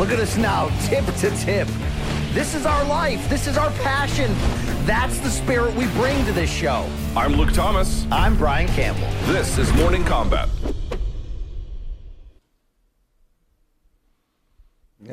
Look at us now, tip to tip. This is our life. This is our passion. That's the spirit we bring to this show. I'm Luke Thomas. I'm Brian Campbell. This is Morning Combat.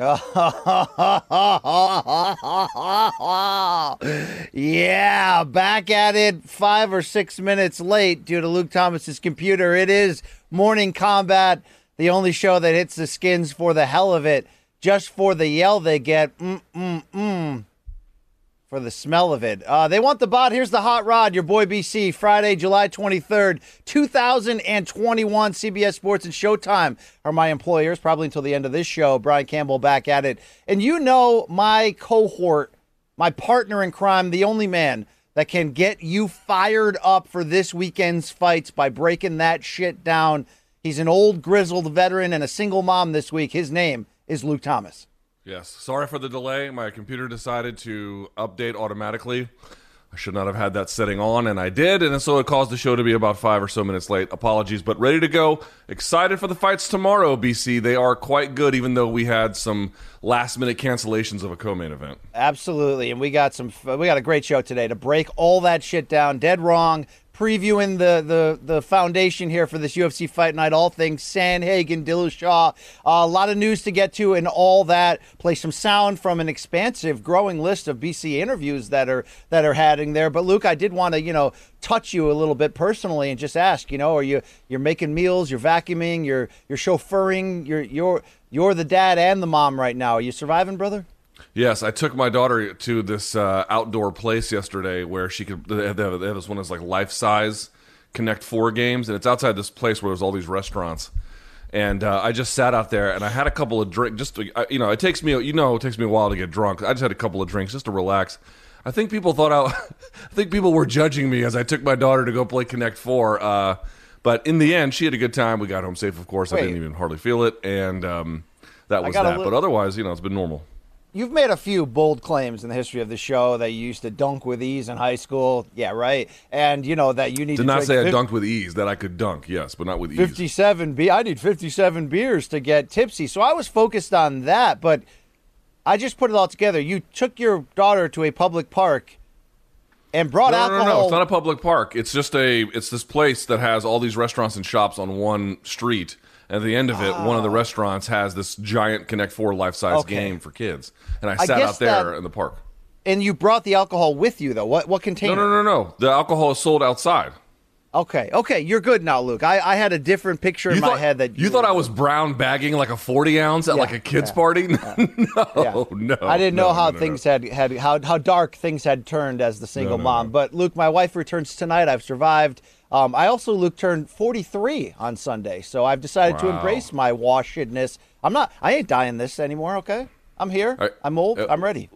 yeah, back at it five or six minutes late due to Luke Thomas's computer. It is Morning Combat, the only show that hits the skins for the hell of it, just for the yell they get. Mm mm mm. For the smell of it. Uh, they want the bot. Here's the hot rod, your boy BC, Friday, July 23rd, 2021. CBS Sports and Showtime are my employers, probably until the end of this show. Brian Campbell back at it. And you know my cohort, my partner in crime, the only man that can get you fired up for this weekend's fights by breaking that shit down. He's an old grizzled veteran and a single mom this week. His name is Luke Thomas. Yes, sorry for the delay. My computer decided to update automatically. I should not have had that setting on, and I did, and so it caused the show to be about five or so minutes late. Apologies, but ready to go. Excited for the fights tomorrow, BC. They are quite good, even though we had some last minute cancellations of a co main event. Absolutely, and we got some. We got a great show today to break all that shit down. Dead wrong. Previewing the the the foundation here for this UFC fight night. All things Sandhagen, Dillashaw. Uh, a lot of news to get to, and all that. Play some sound from an expansive, growing list of BC interviews that are that are heading there. But Luke, I did want to you know touch you a little bit personally and just ask. You know, are you you're making meals, you're vacuuming, you're you're chauffeuring, you're you're you're the dad and the mom right now. Are you surviving, brother? Yes, I took my daughter to this uh, outdoor place yesterday where she could. They have, they have this one that's like life size Connect Four games, and it's outside this place where there's all these restaurants. And uh, I just sat out there, and I had a couple of drinks. Just to, uh, you know, it takes me you know it takes me a while to get drunk. I just had a couple of drinks just to relax. I think people thought I, I think people were judging me as I took my daughter to go play Connect Four. Uh, but in the end, she had a good time. We got home safe, of course. I didn't even hardly feel it, and um, that was that. li- but otherwise, you know, it's been normal. You've made a few bold claims in the history of the show that you used to dunk with ease in high school. Yeah, right. And you know that you need Did to not say I dunked with ease. That I could dunk, yes, but not with ease. 57 be I need 57 beers to get tipsy. So I was focused on that, but I just put it all together. You took your daughter to a public park and brought No, no, alcohol. no, no. It's not a public park. It's just a. It's this place that has all these restaurants and shops on one street. At the end of it, one of the oh. restaurants has this giant Connect Four life size. Okay. game for kids. And I I sat out there that- in the park. and you brought the alcohol with you though. What what container? no, no, no. No. The alcohol is sold outside. Okay. Okay, you're good now, Luke. I, I had a different picture in You my head that you thought I was brown bagging like a forty ounce at Yeah, like a kids yeah, party. no, Yeah. no. I didn't know no, how no, no, things no. had, had how how dark things had turned as the single no, mom. no. But Luke, my wife returns tonight. I've survived. Um, I also Luke turned 43 on Sunday, so I've decided to embrace my washedness. I'm not. I ain't dying this anymore. Okay, I'm here. right. I'm old. Uh, I'm ready.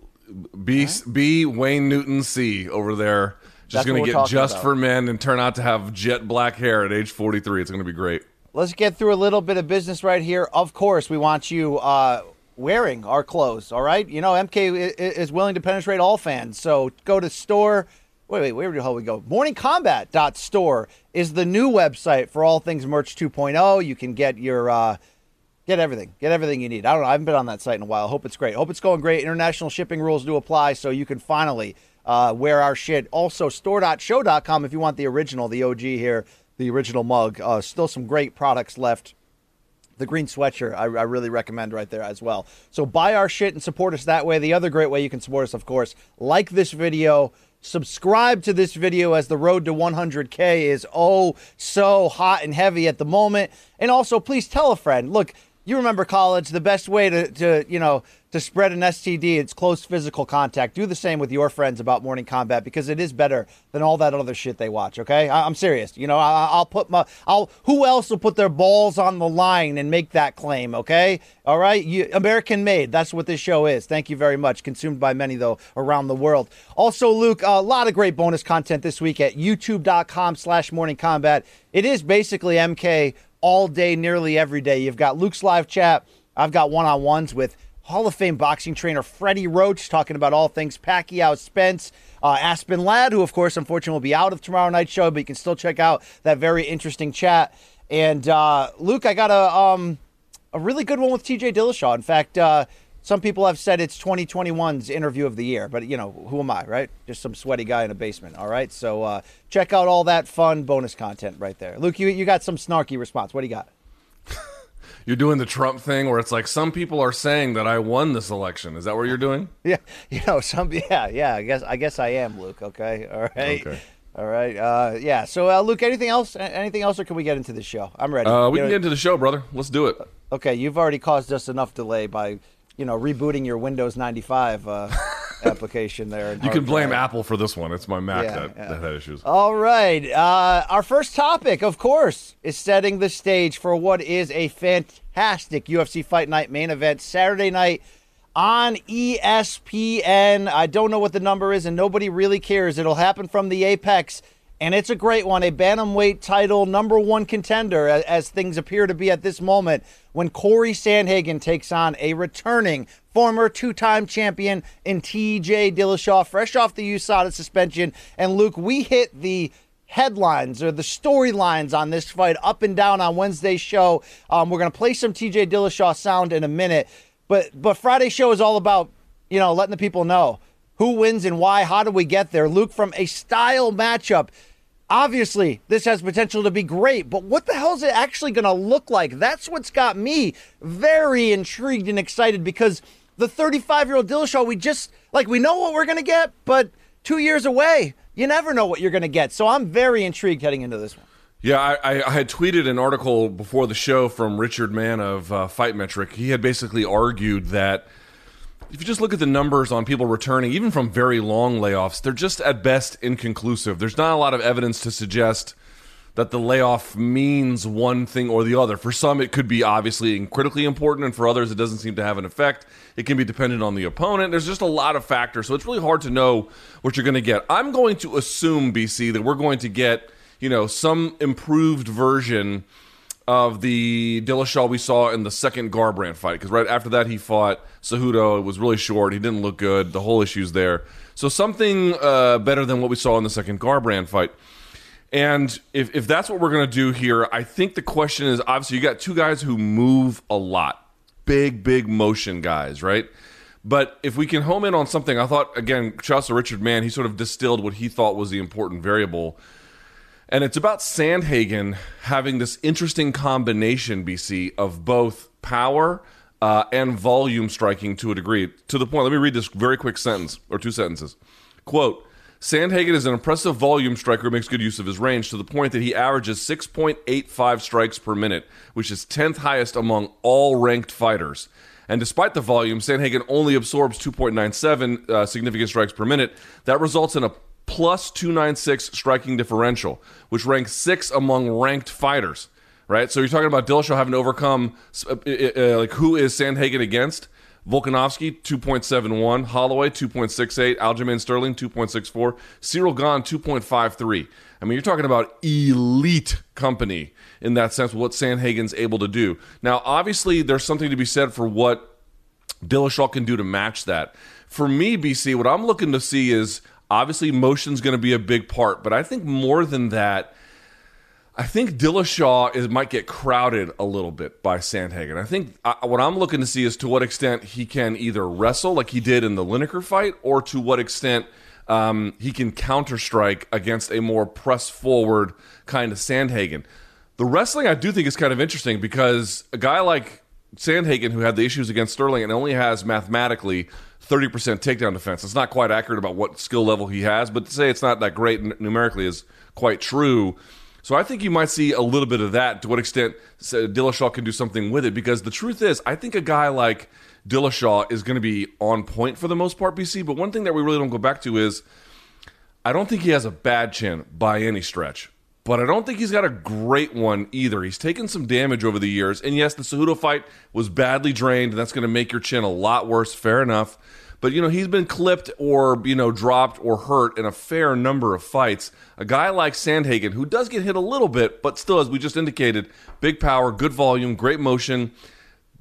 B, B Wayne Newton C over there. Just going to get just about. for men and turn out to have jet black hair at age 43. It's going to be great. Let's get through a little bit of business right here. Of course, we want you uh, wearing our clothes. All right. You know, MK is willing to penetrate all fans. So go to store. Wait, wait, where the hell we go? Morningcombat.store is the new website for all things merch 2.0. You can get your uh, get everything, get everything you need. I don't know. I haven't been on that site in a while. Hope it's great. Hope it's going great. International shipping rules do apply, so you can finally uh, wear our shit. Also, store.show.com if you want the original, the OG here, the original mug. Uh, still some great products left the green sweatshirt I, I really recommend right there as well so buy our shit and support us that way the other great way you can support us of course like this video subscribe to this video as the road to 100k is oh so hot and heavy at the moment. And also please tell a friend. Look you remember college. The best way to, to you know to spread an STD, it's close physical contact. Do the same with your friends about morning combat because it is better than all that other shit they watch. Okay, I, am serious. You know, I, I'll put my, I'll. Who else will put their balls on the line and make that claim? Okay, all right. You, American made. That's what this show is. Thank you very much. Consumed by many though around the world. Also, Luke, a lot of great bonus content this week at YouTube.com/slash Morning Combat. It is basically MK all day, nearly every day. You've got Luke's live chat. I've got one on ones with Hall of Fame boxing trainer Freddie Roach talking about all things Pacquiao Spence. Uh, Aspen Ladd, who, of course, unfortunately will be out of tomorrow night's show, but you can still check out that very interesting chat. And uh, Luke, I got a, um, a really good one with TJ Dillashaw. In fact, uh, some people have said it's 2021's interview of the year, but you know, who am I, right? Just some sweaty guy in a basement. All right. So uh, check out all that fun bonus content right there. Luke, you, you got some snarky response. What do you got? You're doing the Trump thing where it's like some people are saying that I won this election. Is that what you're doing? Yeah. You know, some, yeah, yeah. I guess, I guess I am, Luke. Okay. All right. Okay. All right. Uh, yeah. So, uh, Luke, anything else? Anything else, or can we get into the show? I'm ready. Uh, we you can know, get into the show, brother. Let's do it. Okay. You've already caused us enough delay by you know, rebooting your Windows 95 uh, application there. You can blame Apple for this one. It's my Mac yeah, that, yeah. that, had issues. All right. Uh, our first topic, of course, is setting the stage for what is a fantastic UFC Fight Night main event Saturday night on ESPN. I don't know what the number is, and nobody really cares. It'll happen from the Apex and it's a great one, a bantamweight title number one contender, as, as, things appear to be at this moment, when Corey Sandhagen takes on a returning former two-time champion in T.J. Dillashaw, fresh off the USADA suspension. And Luke, we hit the headlines or the storylines on this fight up and down on Wednesday's show. Um, we're going to play some T.J. Dillashaw sound in a minute, but but Friday's show is all about you know letting the people know who wins and why. How do we get there? Luke, from a style matchup Obviously, this has potential to be great, but what the hell is it actually going to look like? That's what's got me very intrigued and excited because the 35 year old Dillashaw, we just, like, we know what we're going to get, but two years away, you never know what you're going to get. So I'm very intrigued heading into this one. Yeah, I, I, had tweeted an article before the show from Richard Mann of uh, Fight Metric. He had basically argued that if you just look at the numbers on people returning, even from very long layoffs, they're just at best inconclusive. There's not a lot of evidence to suggest that the layoff means one thing or the other. For some, it could be obviously critically important, and for others, it doesn't seem to have an effect. It can be dependent on the opponent. There's just a lot of factors, so it's really hard to know what you're going to get. I'm going to assume, BC, that we're going to get, you know, some improved version of the Dillashaw we saw in the second Garbrandt fight because right after that he fought Cejudo. It was really short. He didn't look good. The whole issue's there. So something uh, better than what we saw in the second Garbrandt fight. And if, if that's what we're going to do here, I think the question is obviously you got two guys who move a lot, big, big motion guys, right? But if we can home in on something, I thought, again, Chelsea Richard Mann, he sort of distilled what he thought was the important variable and it's about Sandhagen having this interesting combination, BC, of both power uh, and volume striking to a degree. To the point, let me read this very quick sentence or two sentences. Quote, Sandhagen is an impressive volume striker who makes good use of his range to the point that he averages 6.85 strikes per minute, which is 10th highest among all ranked fighters. And despite the volume, Sandhagen only absorbs 2.97 uh, significant strikes per minute. That results in a plus 296 striking differential, which ranks six among ranked fighters. Right, so you're talking about Dillashaw having to overcome uh, uh, uh, like who is Sandhagen against? Volkanovski 2.71, Holloway 2.68, Aljamain Sterling 2.64, Cyril Gane 2.53. I mean, you're talking about elite company in that sense. What Sandhagen's able to do now. Obviously, there's something to be said for what Dillashaw can do to match that. For me, BC, what I'm looking to see is Obviously, motion's going to be a big part, but I think more than that, I think Dillashaw is might get crowded a little bit by Sandhagen. I think uh, what I'm looking to see is to what extent he can either wrestle like he did in the Lineker fight, or to what extent um, he can counter strike against a more press forward kind of Sandhagen. The wrestling I do think is kind of interesting because a guy like Sandhagen, who had the issues against Sterling and only has mathematically 30% takedown defense. It's not quite accurate about what skill level he has, but to say it's not that great numerically is quite true. So I think you might see a little bit of that. To what extent Dillashaw can do something with it? Because the truth is, I think a guy like Dillashaw is going to be on point for the most part, BC. But one thing that we really don't go back to is I don't think he has a bad chin by any stretch. But I don't think he's got a great one either. He's taken some damage over the years. And yes, the Cejudo fight was badly drained, and that's going to make your chin a lot worse. Fair enough. But, you know, he's been clipped or, you know, dropped or hurt in a fair number of fights. A guy like Sandhagen, who does get hit a little bit, but still, as we just indicated, big power, good volume, great motion.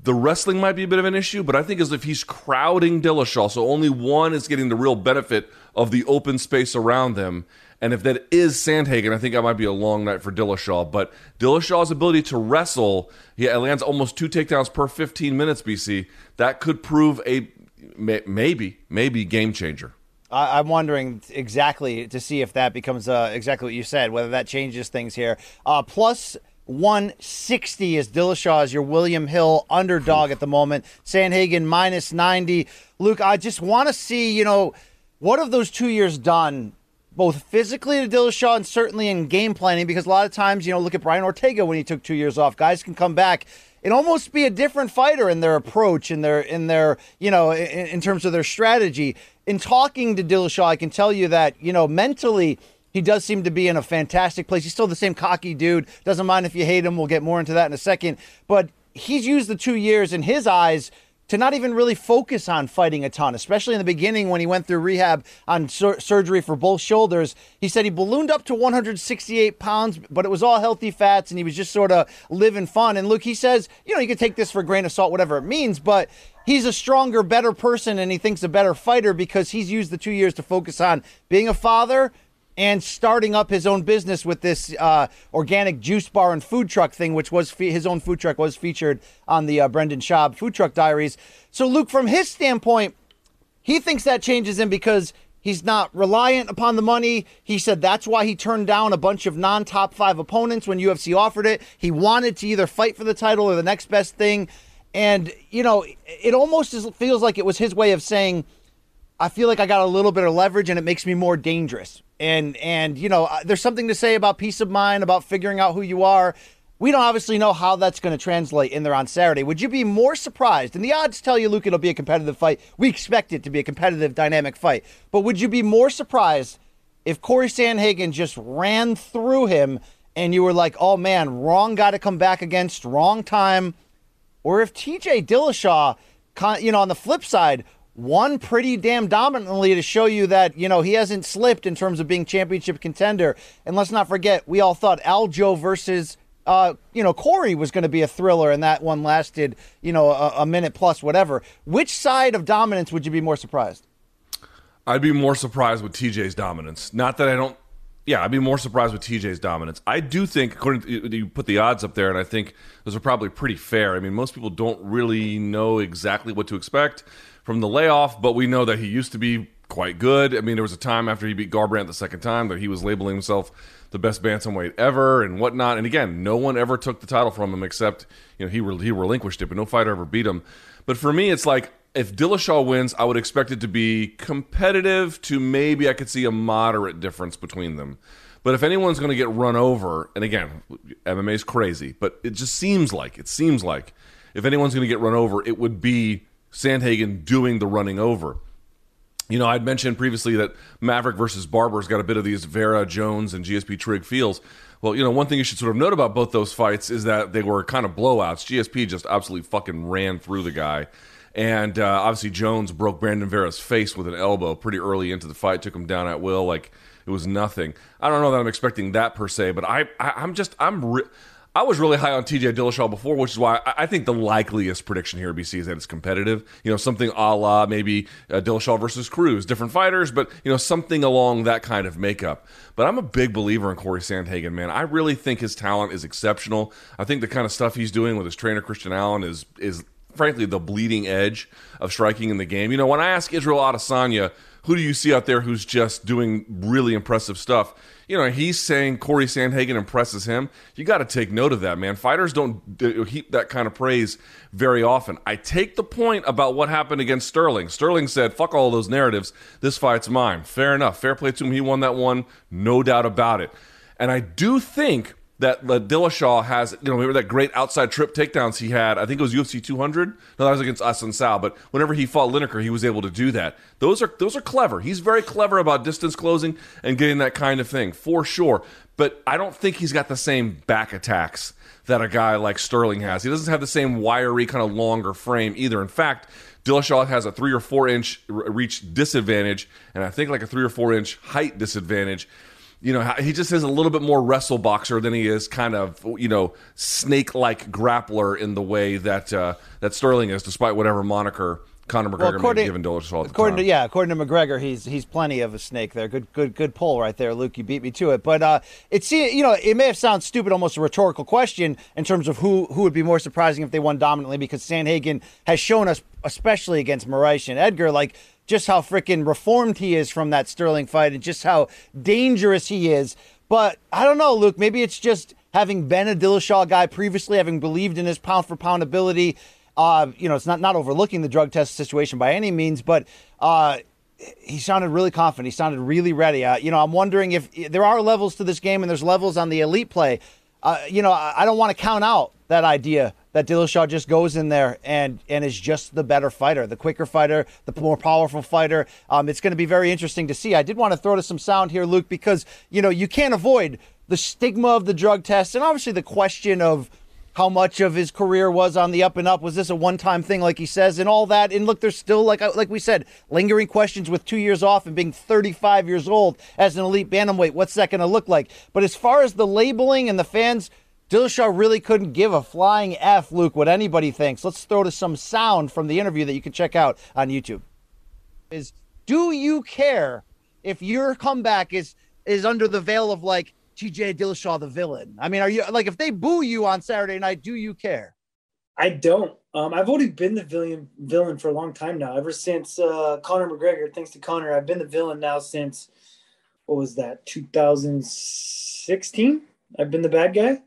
The wrestling might be a bit of an issue, but I think as if he's crowding Dillashaw, so only one is getting the real benefit of the open space around them. And if that is Sandhagen, I think that might be a long night for Dillashaw. But Dillashaw's ability to wrestle, he lands almost two takedowns per 15 minutes, BC. That could prove a maybe, maybe game changer. I'm wondering exactly to see if that becomes uh, exactly what you said, whether that changes things here. Uh, plus 160 is Dillashaw as your William Hill underdog at the moment. Sandhagen minus 90. Luke, I just want to see, you know, what have those two years done both physically to Dillashaw and certainly in game planning because a lot of times, you know, look at Brian Ortega when he took two years off. Guys can come back and almost be a different fighter in their approach in their in their you know in, in terms of their strategy. In talking to Dillashaw, I can tell you that you know mentally he does seem to be in a fantastic place. He's still the same cocky dude. Doesn't mind if you hate him. We'll get more into that in a second. But he's used the two years in his eyes to not even really focus on fighting a ton, especially in the beginning when he went through rehab on sur- surgery for both shoulders. He said he ballooned up to 168 pounds, but it was all healthy fats and he was just sort of living fun. And Luke, he says, you know, you can take this for a grain of salt, whatever it means, but he's a stronger, better person and he thinks a better fighter because he's used the two years to focus on being a father and starting up his own business with this uh, organic juice bar and food truck thing, which was fe- his own food truck was featured on the uh, Brendan Schaub Food Truck Diaries. So, Luke, from his standpoint, he thinks that changes him because he's not reliant upon the money. He said that's why he turned down a bunch of non top five opponents when UFC offered it. He wanted to either fight for the title or the next best thing. And, you know, it almost feels like it was his way of saying, I feel like I got a little bit of leverage and it makes me more dangerous and and you know uh, there's something to say about peace of mind about figuring out who you are. We don't obviously know how that's going to translate in there on saturday. Would you be more surprised and the odds tell you luke it'll be a competitive fight. We expect it to be a competitive dynamic fight. But would you be more surprised if corey sandhagen just ran through him and you were like oh man wrong guy to come back against wrong time or if tj dillashaw you know on the flip side won pretty damn dominantly to show you that, you know, he hasn't slipped in terms of being championship contender. And let's not forget, we all thought Aljo versus uh, you know, Corey was going to be a thriller, and that one lasted, you know, a, a, minute plus, whatever. Which side of dominance would you be more surprised? I'd be more surprised with TJ's dominance. Not that I don't. Yeah, I'd be more surprised with TJ's dominance. I do think, according to you, put the odds up there, and I think those are probably pretty fair. I mean, most people don't really know exactly what to expect from the layoff, but we know that he used to be quite good. I mean, there was a time after he beat Garbrandt the second time that he was labeling himself the best bantamweight ever and whatnot. And again, no one ever took the title from him except you know he re- he relinquished it, but no fighter ever beat him. But for me, it's like if Dillashaw wins, I would expect it to be competitive to maybe I could see a moderate difference between them. But if anyone's going to get run over, and again, MMA is crazy, but it just seems like it seems like if anyone's going to get run over, it would be Sandhagen doing the running over. You know, I'd mentioned previously that Maverick versus Barber's got a bit of these Vera Jones and GSP Trigg feels. Well, you know, one thing you should sort of note about both those fights is that they were kind of blowouts. GSP just absolutely fucking ran through the guy. And uh, obviously, Jones broke Brandon Vera's face with an elbow pretty early into the fight, took him down at will like it was nothing. I don't know that I'm expecting that per se, but I, I am just I'm re- I was really high on TJ Dillashaw before, which is why I think the likeliest prediction here at BC is that it's competitive. You know, something a la maybe uh, Dillashaw versus Cruz, different fighters, but you know, something along that kind of makeup. But I'm a big believer in Corey Sandhagen, man. I really think his talent is exceptional. I think the kind of stuff he's doing with his trainer Christian Allen is is frankly the bleeding edge of striking in the game. You know, when I ask Israel Adesanya, who do you see out there who's just doing really impressive stuff? you know, he's saying Corey Sandhagen impresses him. You got to take note of that, man. Fighters don't uh, heap that kind of praise very often. I take the point about what happened against Sterling. Sterling said, fuck all those narratives. This fight's mine. Fair enough. Fair play to him. He won that one. No doubt about it. And I do think that Dillashaw has, you know, remember that great outside trip takedowns he had? I think it was UFC 200. No, that was against and Sal. But whenever he fought Lineker, he was able to do that. Those are those are clever. He's very clever about distance closing and getting that kind of thing for sure. But I don't think he's got the same back attacks that a guy like Sterling has. He doesn't have the same wiry kind of longer frame either. In fact, Dillashaw has a three or four inch reach disadvantage, and I think like a three or four inch height disadvantage you know, he just is a little bit more wrestle boxer than he is kind of, you know, snake like grappler in the way that uh, that Sterling is, despite whatever moniker Conor McGregor well, may have given Dillashaw. according to yeah, according to McGregor, he's he's plenty of a snake there. Good good good pull right there, Luke. You beat me to it, but uh, it's you know it may have sounded stupid, almost a rhetorical question in terms of who who would be more surprising if they won dominantly because Sandhagen has shown us, especially against Moraes and Edgar, like just how freaking reformed he is from that Sterling fight and just how dangerous he is. But I don't know, Luke. Maybe it's just having been a Dillashaw guy previously, having believed in his pound for pound ability. Uh, you know, it's not not overlooking the drug test situation by any means, but uh, he sounded really confident. He sounded really ready. Uh, you know, I'm wondering if there are levels to this game, and there's levels on the elite play. Uh, you know, I, I don't want to count out that idea that Dillashaw just goes in there and and is just the better fighter, the quicker fighter, the more powerful fighter. Um, it's going to be very interesting to see. I did want to throw to some sound here, Luke, because you know you can't avoid the stigma of the drug test and obviously the question of how much of his career was on the up and up. Was this a one-time thing, like he says, and all that? And look, there's still like like we said, lingering questions with two years off and being 35 years old as an elite bantamweight. What's that going to look like? But as far as the labeling and the fans Dillashaw really couldn't give a flying F, Luke, what anybody thinks. Let's throw to some sound from the interview that you can check out on YouTube. Is do you care if your comeback is is under the veil of like TJ Dillashaw the villain? I mean, are you like if they boo you on Saturday night, do you care? I don't. Um, I've already been the villain villain for a long time now. Ever since uh, Conor McGregor, thanks to Conor, I've been the villain now since what was that? 2016. I've been the bad guy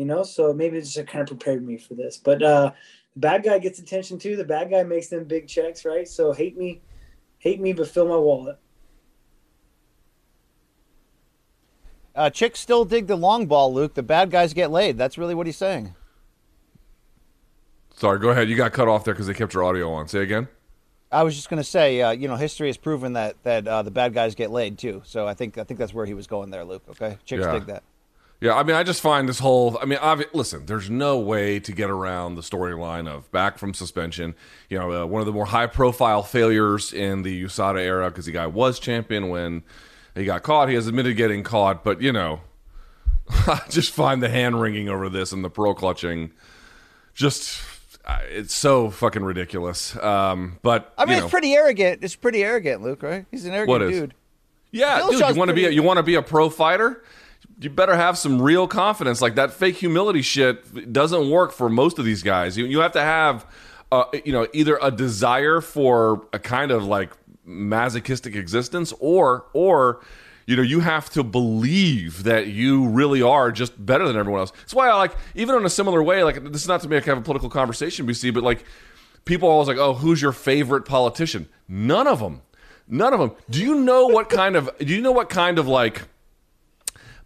you know. So maybe it just kind of prepared me for this. But uh, the bad guy gets attention too. The bad guy makes them big checks, right? So hate me, hate me, but fill my wallet. Uh, chicks still dig the long ball, Luke. The bad guys get laid. That's really what he's saying. Sorry, go ahead. You got cut off there because they kept your audio on. Say again. I was just going to say, uh, you know, history has proven that that uh, the bad guys get laid too. So I think I think that's where he was going there, Luke. Okay, chicks yeah. dig that. Yeah, I mean, I just find this whole. I mean, obvi- listen, there's no way to get around the storyline of back from suspension. You know, uh, one of the more high-profile failures in the USADA era because the guy was champion when he got caught. He has admitted getting caught, but you know, I just find the hand wringing over this and the pearl clutching just uh, it's so fucking ridiculous. Um, but I mean, know, it's pretty arrogant. It's pretty arrogant, Luke. Right? He's an arrogant dude. Yeah, dude, you want to be a, you want to be a pro fighter you better have some real confidence. Like that fake humility shit doesn't work for most of these guys. You you have to have, uh, you know, either a desire for a kind of like masochistic existence, or or you know you have to believe that you really are just better than everyone else. That's why I like even in a similar way. Like this is not to make have a political conversation, BC, but like people are always like, oh, who's your favorite politician? None of them. None of them. Do you know what kind of? Do you know what kind of like?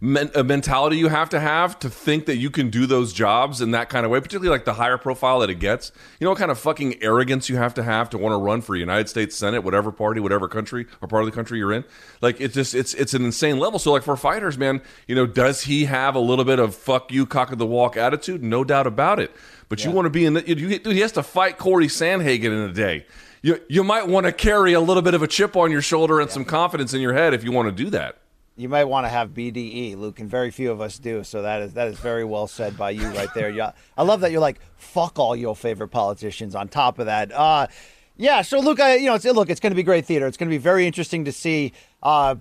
Men- a mentality you have to have to think that you can do those jobs in that kind of way, particularly like the higher profile that it gets. You know what kind of fucking arrogance you have to have to want to run for United States Senate, whatever party, whatever country or part of the country you're in. Like it's just it's it's an insane level. So like for fighters, man, you know, does he have a little bit of fuck you, cock of the walk attitude? No doubt about it. But yeah. you want to be in the, you, dude, he has to fight Corey Sandhagen in a day. You, you might want to carry a little bit of a chip on your shoulder and yeah. some confidence in your head if you want to do that you might want to have BDE, Luke, and very few of us do. So that is that is very well said by you right there. Yeah, I love that you're like fuck all your favorite politicians. On top of that, uh, yeah. So Luke, I, you know, it's, look, it's going to be great theater. It's going to be very interesting to see. Uh,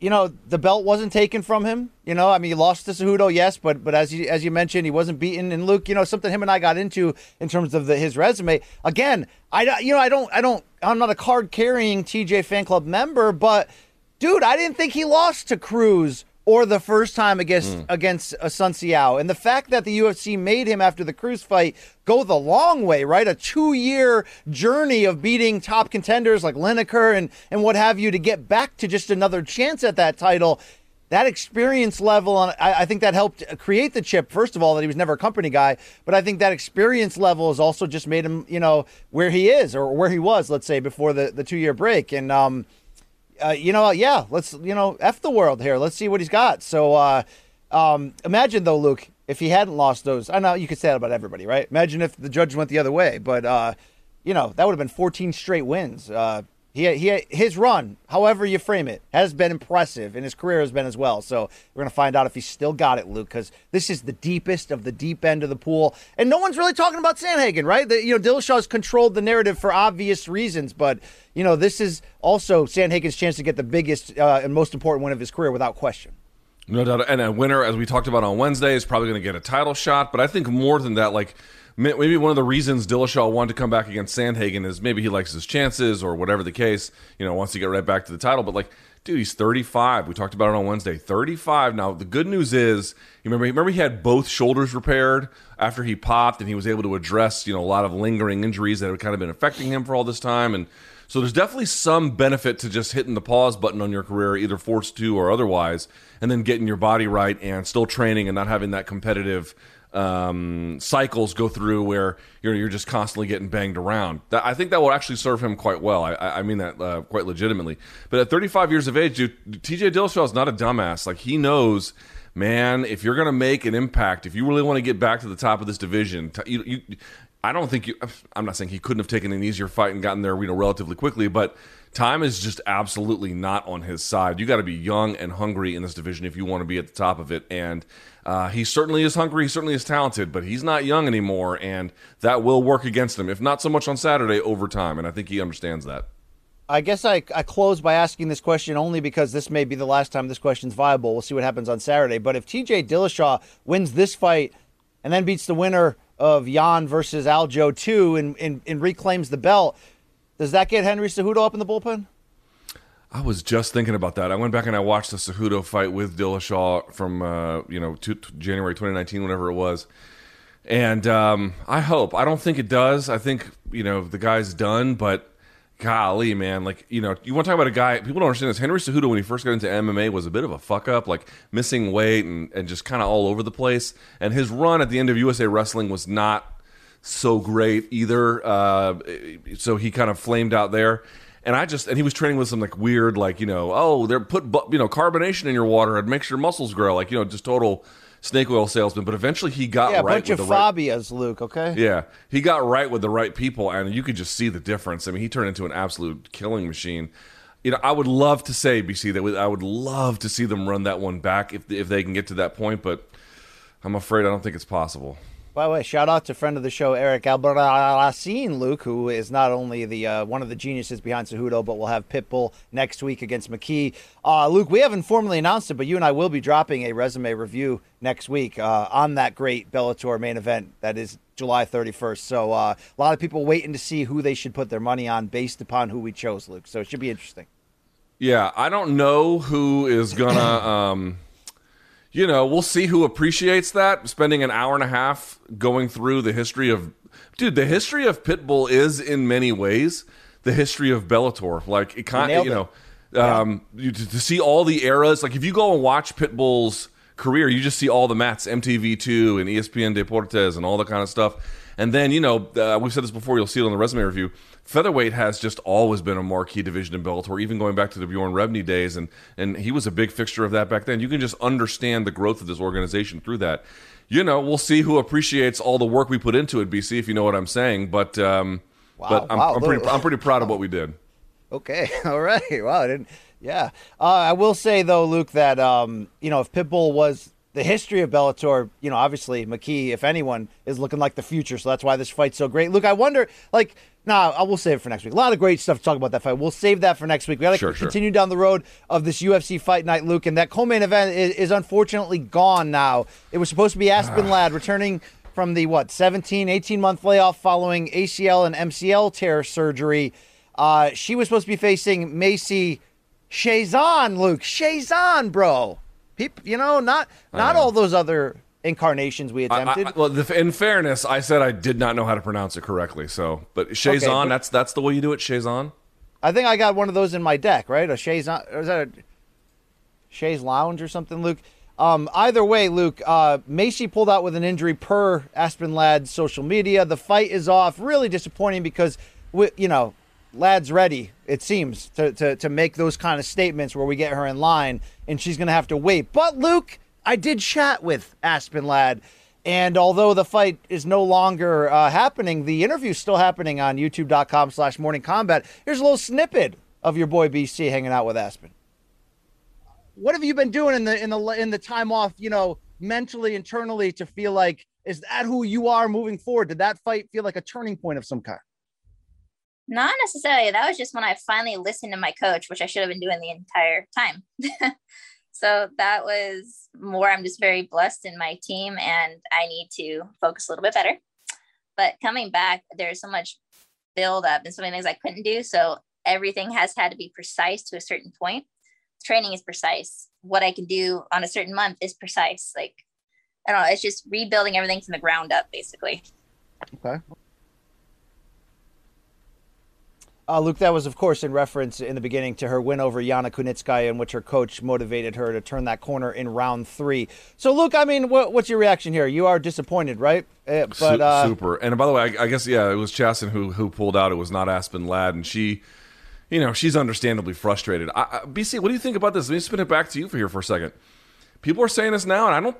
you know, the belt wasn't taken from him. You know, I mean, he lost to Cejudo, yes, but but as you as you mentioned, he wasn't beaten. And Luke, you know, something him and I got into in terms of the, his resume. Again, I you know, I don't I don't I'm not a card carrying TJ fan club member, but dude, I didn't think he lost to Cruz or the first time against mm. against uh, Assunção. And the fact that the UFC made him after the Cruz fight go the long way, right? A two year journey of beating top contenders like Lineker and and what have you to get back to just another chance at that title. that experience level, and I, I think that helped create the chip. First of all, that he was never a company guy, but I think that experience level has also just made him, you know, where he is or where he was, let's say, before the, the two year break. And, um, uh, you know, yeah, let's, you know, F the world here. Let's see what he's got. So, uh, um, imagine though, Luke, if he hadn't lost those, I know you could say that about everybody, right? Imagine if the judge went the other way, but, uh, you know, that would have been 14 straight wins. He, he, his run, however you frame it, has been impressive, and his career has been as well. So we're to find out if he's still got it, Luke, because this is the deepest of the deep end of the pool, and no one's really talking about Sandhagen, right? The, you know, Dillashaw's controlled the narrative for obvious reasons, but you know, this is also Sandhagen's chance to get the biggest uh, and most important win of his career, without question. No doubt. And a winner, as we talked about on Wednesday, is probably going to get a title shot. But I think more than that, like maybe one of the reasons Dillashaw wanted to come back against Sandhagen is maybe he likes his chances or whatever the case. You know, wants to get right back to the title. But like, dude, he's 35. We talked about it on Wednesday. 35. Now the good news is, you remember, remember he had both shoulders repaired after he popped, and he was able to address you know a lot of lingering injuries that had kind of been affecting him for all this time, and. So there's definitely some benefit to just hitting the pause button on your career, either forced to or otherwise, and then getting your body right and still training and not having that competitive um, cycles go through where you're you're just constantly getting banged around. That, I think that will actually serve him quite well. I, I mean that uh, quite legitimately. But at 35 years of age, dude, T.J. Dillashaw is not a dumbass. Like he knows, man. If you're gonna make an impact, if you really want to get back to the top of this division, you, you I don't think you. I'm not saying he couldn't have taken an easier fight and gotten there, you know, relatively quickly, but time is just absolutely not on his side. You got to be young and hungry in this division if you want to be at the top of it. And uh, he certainly is hungry. He certainly is talented, but he's not young anymore, and that will work against him. If not so much on Saturday, over time. And I think he understands that. I guess I, I close by asking this question only because this may be the last time this question's viable. We'll see what happens on Saturday. But if TJ Dillashaw wins this fight and then beats the winner of Yan versus Aljo 2 and, and, and reclaims the belt, does that get Henry Cejudo up in the bullpen? I was just thinking about that. I went back and I watched the Cejudo fight with Dillashaw from uh, you know January 2019, whatever it was, and um, I hope. I don't think it does. I think you know the guy's done, but golly, man, like you know, you want to talk about a guy. People don't understand this. Henry Cejudo, when he first got into MMA, was a bit of a fuck up, like missing weight and and just kind of all over the place. And his run at the end of USA Wrestling was not so great either. Uh, so he kind of flamed out there. And I just and he was training with some like weird like you know oh they're put you know carbonation in your water it makes your muscles grow like you know just total snake oil salesman. But eventually he got yeah, a right bunch with of the right, Fabias, Luke. Okay. yeah, he got right with the right people, and you could just see the difference. I mean, he turned into an absolute killing machine. You know, I would love to say BC that we- I would love to see them run that one back if if they can get to that point, but I'm afraid I don't think it's possible. By the way, shout out to friend of the show Eric Albarracin, Luke, who is not only the uh, one of the geniuses behind Cejudo, but we'll have Pitbull next week against McKee. Uh, Luke, we haven't formally announced it, but you and I will be dropping a resume review next week uh, on that great Bellator main event that is July 31st. So uh, a lot of people waiting to see who they should put their money on based upon who we chose, Luke. So it should be interesting. Yeah, I don't know who is gonna. um, you know, we'll see who appreciates that. Spending an hour and a half going through the history of, dude, the history of Pitbull is in many ways the history of Bellator. Like it kind, you know, um, you, to, to see all the eras. Like if you go and watch Pitbull's career, you just see all the mats, MTV2 and E ESPN Deportes and all that kind of stuff. And then, you know, uh, we've said this before, you'll see it on the resume review. Featherweight has just always been a marquee division in Bellator, even going back to the Bjorn Rebney days. And, and he was a big fixture of that back then. You can just understand the growth of this organization through that. You know, we'll see who appreciates all the work we put into it, BC, if you know what I'm saying. But, um, Wow, but I'm, wow, I'm, pretty, I'm pretty proud of what we did. Okay, all right. Wow, I didn't. Yeah, uh, I will say though, Luke, that um, you know, if Pitbull was the history of Bellator, you know, obviously McKee, if anyone, is looking like the future. So that's why this fight's so great. Luke, I wonder, like, nah, I will save it for next week. A lot of great stuff to talk about that fight. We'll save that for next week. We got to Sure, sure. continue down the road of this UFC fight night, Luke, and that co-main event is, is unfortunately gone now. It was supposed to be Aspen Ladd returning from the what 17 18 month layoff following acl and mcl tear surgery uh, she was supposed to be facing macy Chiasson, luke Chiasson, bro Peop you know not not all those other incarnations we attempted I, well, the, in fairness, I said I did not know how to pronounce it correctly. So, but Chiasson, but- that's that's the way you do it, Chiasson. I think i got one of those in my deck right a Chiasson or is that a Shay's Lounge or something, Luke. Um, either way, Luke, uh, Macy pulled out with an injury per Aspen Ladd's social media. The fight is off. Really disappointing because, we, you know, Ladd's ready, it seems, to, to, to make those kind of statements where we get her in line and she's going to have to wait. But, Luke, I did chat with Aspen Ladd. And although the fight is no longer uh, happening, the interview is still happening on youtube.com slash morning combat. Here's a little snippet of your boy BC hanging out with Aspen what have you been doing in the in the in the time off you know mentally internally to feel like is that who you are moving forward did that fight feel like a turning point of some kind not necessarily that was just when i finally listened to my coach which i should have been doing the entire time so that was more i'm just very blessed in my team and i need to focus a little bit better but coming back there's so much build up and so many things i couldn't do so everything has had to be precise to a certain point training is precise. What I can do on a certain month is precise. Like, I don't know, it's just rebuilding everything from the ground up, basically. Okay. Uh, Luke, that was, of course, in reference in the beginning to her win over Yana Kunitskaya, in which her coach motivated her to turn that corner in round three. So, Luke, I mean, what, what's your reaction here? You are disappointed, right? Uh, but uh, super. And by the way, I, I, guess yeah, it was Chiasson who who pulled out. It was not Aspen Ladd, and she you know, she's understandably frustrated. I, I, BC, what do you think about this? Let me spin it back to you for here for a second. People are saying this now, and I don't.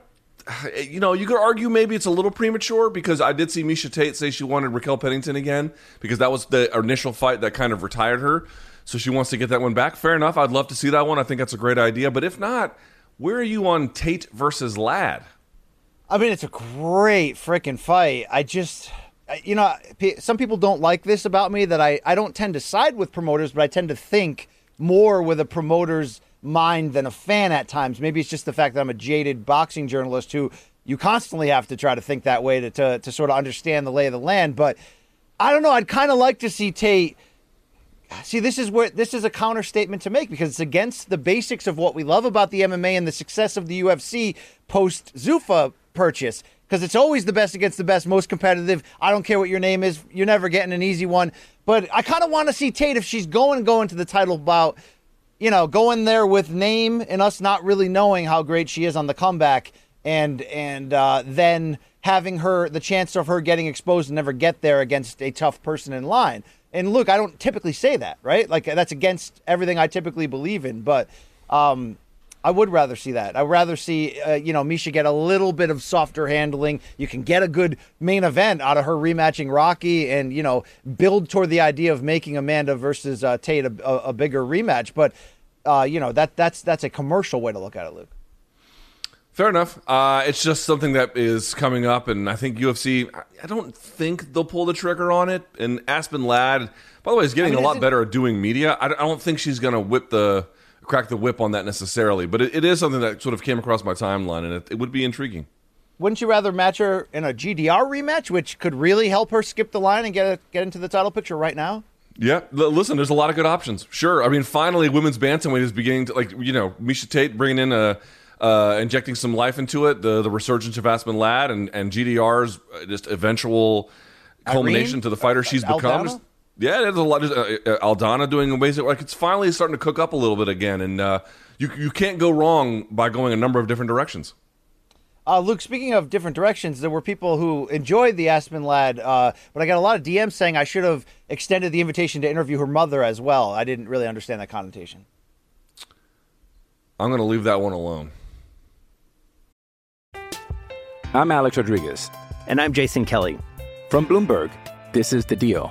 You know, you could argue maybe it's a little premature because I did see Miesha Tate say she wanted Raquel Pennington again because that was the initial fight that kind of retired her. So she wants to get that one back. Fair enough. I'd love to see that one. I think that's a great idea. But if not, where are you on Tate versus Ladd? I mean, it's a great freaking fight. I just you know, some people don't like this about me that I, I don't tend to side with promoters, but I tend to think more with a promoter's mind than a fan at times. Maybe it's just the fact that I'm a jaded boxing journalist who you constantly have to try to think that way to, to, to sort of understand the lay of the land. But I don't know. I'd kind of like to see Tate. See, this is where this is a counter statement to make because it's against the basics of what we love about the MMA and the success of the UFC post Zuffa purchase because it's always the best against the best, most competitive. I don't care what your name is. You're never getting an easy one. But I kind of want to see Tate if she's going to the title bout, you know, going there with name and us not really knowing how great she is on the comeback, and and uh, then having her the chance of her getting exposed and never get there against a tough person in line. And look, I don't typically say that, right? Like that's against everything I typically believe in, but. Um, I would rather see that. I'd rather see, uh, you know, Miesha get a little bit of softer handling. You can get a good main event out of her rematching Rocky and, you know, build toward the idea of making Amanda versus uh, Tate a, a, a, bigger rematch. But, uh, you know, that that's that's a commercial way to look at it, Luke. Fair enough. Uh, it's just something that is coming up, and I think UFC. I don't think they'll pull the trigger on it. And Aspen Ladd, by the way, is getting I mean, a lot better at doing media. I, I don't think she's going to whip the crack the whip on that necessarily, but it, it is something that sort of came across my timeline, and it, it would be intriguing. Wouldn't you rather match her in a GDR rematch, which could really help her skip the line and get get into the title picture right now? Yeah, listen, there's a lot of good options. Sure, I mean, finally, women's bantamweight is beginning to like you know Miesha Tate bringing in a. Uh, injecting some life into it, the the resurgence of Aspen Ladd and, and GDR's just eventual culmination Irene? to the fighter she's become. Just, yeah, there's a lot. Of, uh, uh, Aldana doing amazing. Like it's finally starting to cook up a little bit again, and uh, you you can't go wrong by going a number of different directions. Uh, Luke, speaking of different directions, there were people who enjoyed the Aspen Lad, uh, but I got a lot of DMs saying I should have extended the invitation to interview her mother as well. I didn't really understand that connotation. I'm going to leave that one alone. I'm Alex Rodriguez. And I'm Jason Kelly. From Bloomberg, this is The Deal.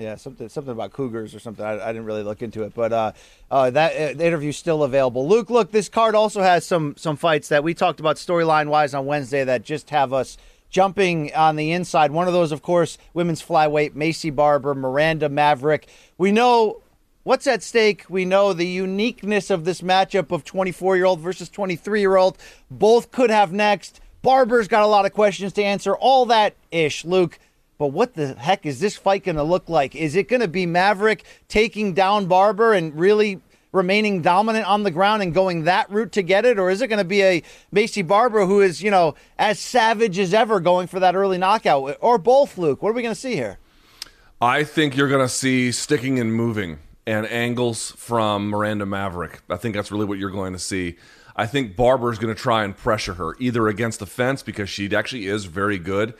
Yeah, something something about cougars or something. I, I didn't really look into it, but uh, uh, that uh, interview's still available. Luke, look, this card also has some some fights that we talked about storyline wise on Wednesday that just have us jumping on the inside. One of those, of course, women's flyweight Maycee Barber, Miranda Maverick. We know what's at stake. We know the uniqueness of this matchup of 24 year old versus 23 year old. Both could have next. Barber's got a lot of questions to answer, all that ish, Luke. But what the heck is this fight going to look like? Is it going to be Maverick taking down Barber and really remaining dominant on the ground and going that route to get it? Or is it going to be a Maycee Barber who is, you know, as savage as ever going for that early knockout? Or both, Luke? What are we going to see here? I think you're going to see sticking and moving and angles from Miranda Maverick. I think that's really what you're going to see. I think Barber is going to try and pressure her either against the fence because she actually is very good.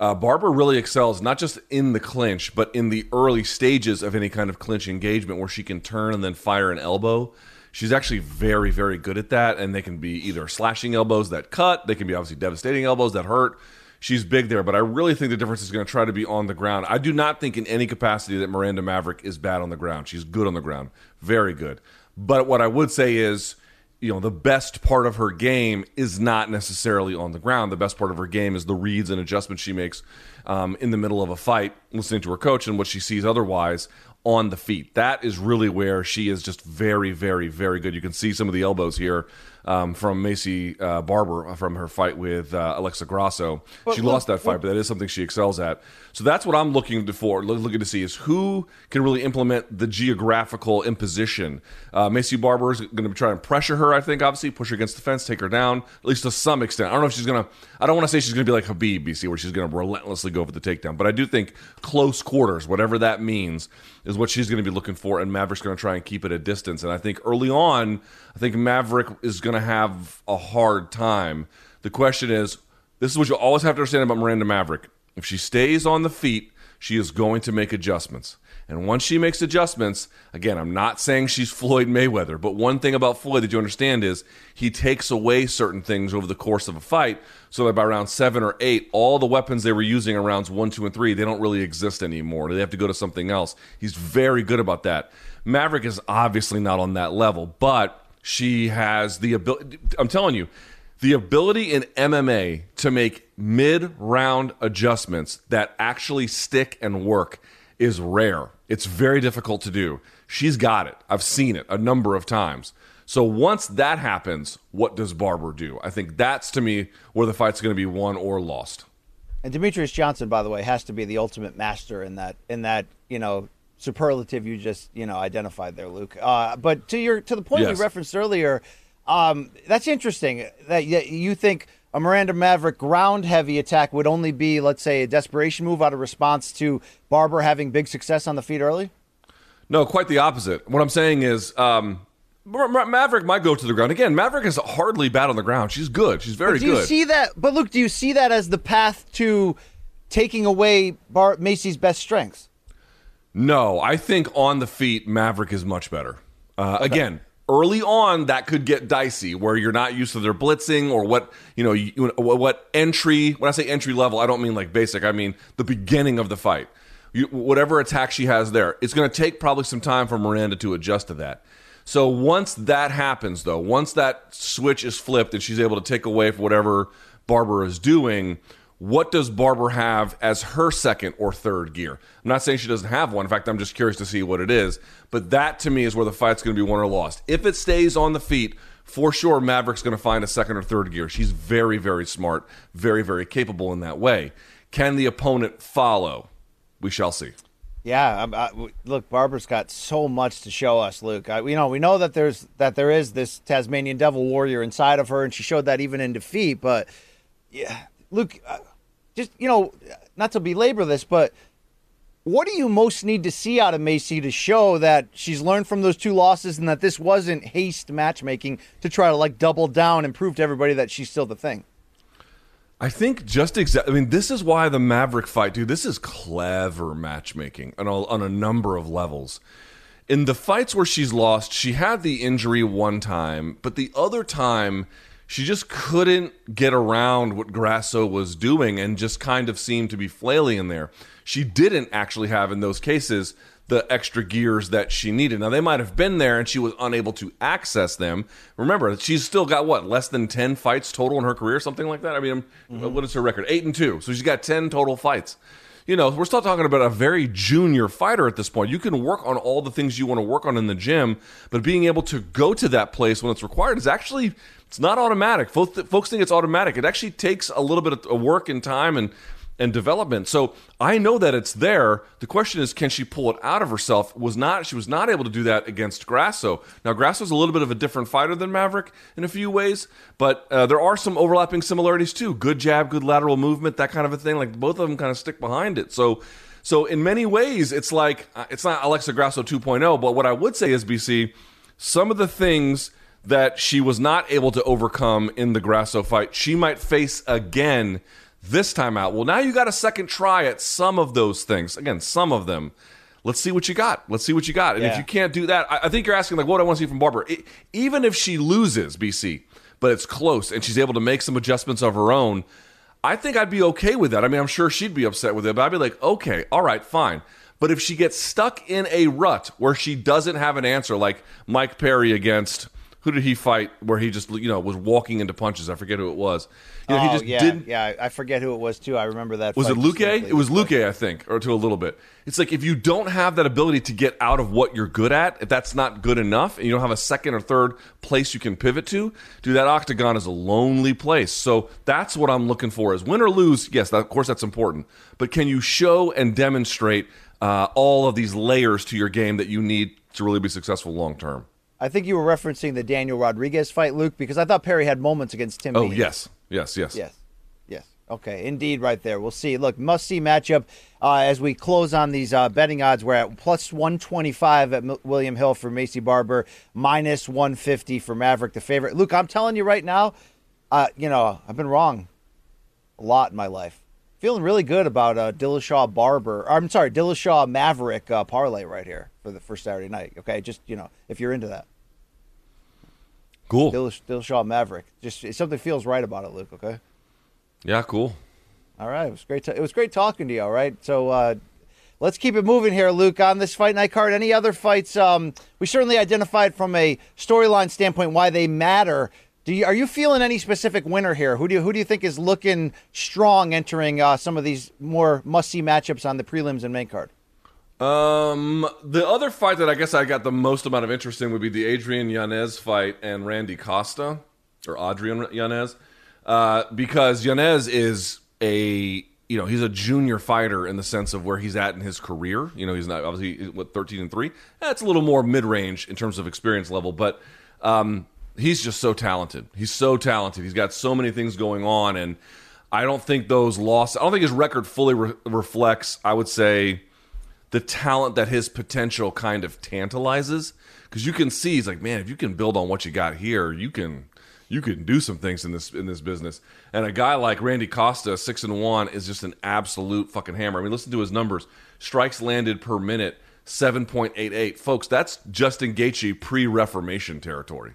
Uh, really excels not just in the clinch, but in the early stages of any kind of clinch engagement where she can turn and then fire an elbow. She's actually very, very good at that, and they can be either slashing elbows that cut, they can be obviously devastating elbows that hurt she's big there, but I really think the difference is going to try to be on the ground. I do not think in any capacity that Miranda Maverick is bad on the ground. She's good on the ground, very good. But what I would say is, you know, the best part of her game is not necessarily on the ground. The best part of her game is the reads and adjustments she makes um, in the middle of a fight, listening to her coach and what she sees otherwise on the feet. That is really where she is just very, very, very good. You can see some of the elbows here um, from Maycee uh, Barber uh, from her fight with uh, Alexa Grasso. But, she lost that fight, but that is something she excels at. So that's what I'm looking for, looking to see is who can really implement the geographical imposition. Uh, Maycee Barber is going to try and pressure her, I think, obviously, push her against the fence, take her down, at least to some extent. I don't know if she's going to, I don't want to say she's going to be like Khabib, BC, where she's going to relentlessly go for the takedown, but I do think close quarters, whatever that means, is what she's going to be looking for, and Maverick's going to try and keep it at distance. And I think early on, I think Maverick is going to have a hard time. The question is, this is what you always have to understand about Miranda Maverick. If she stays on the feet, she is going to make adjustments. And once she makes adjustments, again, I'm not saying she's Floyd Mayweather, but one thing about Floyd that you understand is he takes away certain things over the course of a fight so that by round seven or eight, all the weapons they were using in rounds one, two, and three, they don't really exist anymore. They have to go to something else. He's very good about that. Maverick is obviously not on that level, but she has the ability. I'm telling you, the ability in MMA to make mid round adjustments that actually stick and work is rare. It's very difficult to do. She's got it. I've seen it a number of times. So once that happens, what does Barber do? I think that's to me where the fight's going to be won or lost. And Demetrious Johnson, by the way, has to be the ultimate master in that in that you know superlative you just you know identified there, Luke. Uh, but to your to the point yes. you referenced earlier, um, that's interesting that you think a Miranda Maverick ground heavy attack would only be, let's say, a desperation move out of response to Barber having big success on the feet early? No, quite the opposite. What I'm saying is, um, Maverick might go to the ground again. Maverick is hardly bad on the ground. She's good. She's very but do you. See that? But look, do you see that as the path to taking away Bar- Maycee's best strengths? No, I think on the feet, Maverick is much better. Uh, okay. Again, early on that could get dicey where you're not used to their blitzing or what you know you, what entry when i say entry level i don't mean like basic i mean the beginning of the fight you, whatever attack she has there it's going to take probably some time for miranda to adjust to that so once that happens though once that switch is flipped and she's able to take away from whatever barber is doing what does Barber have as her second or third gear? I'm not saying she doesn't have one. In fact, I'm just curious to see what it is. But that to me is where the fight's going to be won or lost. If it stays on the feet, for sure, Maverick's going to find a second or third gear. She's very, very smart, very, very capable in that way. Can the opponent follow? We shall see. Yeah, I, look, Barber's got so much to show us, Luke. I, you know, we know that there's that there is this Tasmanian Devil warrior inside of her, and she showed that even in defeat. But yeah, Luke, just you know, not to belabor this, but what do you most need to see out of Maycee to show that she's learned from those two losses and that this wasn't haste matchmaking to try to like double down and prove to everybody that she's still the thing? I think just exactly. I mean, this is why the Maverick fight, dude. This is clever matchmaking on a, on a number of levels. In the fights where she's lost, she had the injury one time, but the other time she just couldn't get around what Grasso was doing and just kind of seemed to be flailing in there. She didn't actually have in those cases the extra gears that she needed. Now they might have been there and she was unable to access them. Remember, she's still got what less than ten fights total in her career, something like that. I mean, mm-hmm. what is her record? Eight and two. So she's got ten total fights you know, we're still talking about a very junior fighter at this point. You can work on all the things you want to work on in the gym, but being able to go to that place when it's required is actually it's not automatic. Folks, think it's automatic. It actually takes a little bit of work and time and and development. So I know that it's there. The question is, can she pull it out of herself? Was not she was not able to do that against Grasso. Now Grasso's a little bit of a different fighter than Maverick in a few ways, but uh, there are some overlapping similarities too. Good jab, good lateral movement, that kind of a thing. Like both of them kind of stick behind it. So. So in many ways, it's like uh, it's not Alexa Grasso 2.0, but what I would say is BC, some of the things that she was not able to overcome in the Grasso fight, she might face again this time out. Well, now you got a second try at some of those things. Again, some of them. Let's see what you got. Let's see what you got. And Yeah. if you can't do that, I, I think you're asking like, what do I want to see from Barber? I- even if she loses, BC, but it's close and she's able to make some adjustments of her own, I think I'd be okay with that. I mean, I'm sure she'd be upset with it, but I'd be like, okay, all right, fine. But if she gets stuck in a rut where she doesn't have an answer, like Mike Perry against who did he fight where he just you know was walking into punches? I forget who it was. You know, oh, he just yeah, didn't yeah. I forget who it was too. I remember that. was it Luque? distinctly. It was Luque, I think, or to a little bit. It's like if you don't have that ability to get out of what you're good at, if that's not good enough, and you don't have a second or third place you can pivot to, dude, that octagon is a lonely place. So that's what I'm looking for: is win or lose. Yes, that, of course that's important, but can you show and demonstrate uh, all of these layers to your game that you need to really be successful long term? I think you were referencing the Daniel Rodriguez fight, Luke, because I thought Perry had moments against Tim. Oh yes, yes, yes, Yes. Yes. Okay. Indeed, right there. We'll see. Look, must see matchup uh, as we close on these uh, betting odds. We're at plus 125 at Mil- William Hill for Maycee Barber, minus 150 for Maverick, the favorite. Luke, I'm telling you right now, uh, you know, I've been wrong a lot in my life. Feeling really good about uh, Dillashaw Barber. I'm sorry, Dillashaw Maverick uh, parlay right here for the first Saturday night. Okay, just you know, if you're into that, Cool. Dillash- Dillashaw Maverick. Just something feels right about it, Luke. Okay. Yeah, cool. All right, it was great. To, it was great talking to you. All right, so uh, let's keep it moving here, Luke. On this fight night card, any other fights? Um, we certainly identified from a storyline standpoint why they matter. Do you, are you feeling any specific winner here? Who do you, who do you think is looking strong entering uh, some of these more must see matchups on the prelims and main card? Um, the other fight that I guess I got the most amount of interest in would be the Adrian Yanez fight and Randy Costa, or Adrian Yanez, uh, because Yanez is a you know he's a junior fighter in the sense of where he's at in his career. You know he's not obviously what thirteen and three. That's a little more mid range in terms of experience level, but um, he's just so talented. He's so talented. He's got so many things going on, and I don't think those losses. I don't think his record fully re- reflects. I would say the talent that his potential kind of tantalizes. Because you can see he's like man if you can build on what you got here you can you can do some things in this in this business. And a guy like randy costa six and one is just an absolute fucking hammer. I mean listen to his numbers. Strikes landed per minute 7.88 folks that's justin Gaethje pre-reformation territory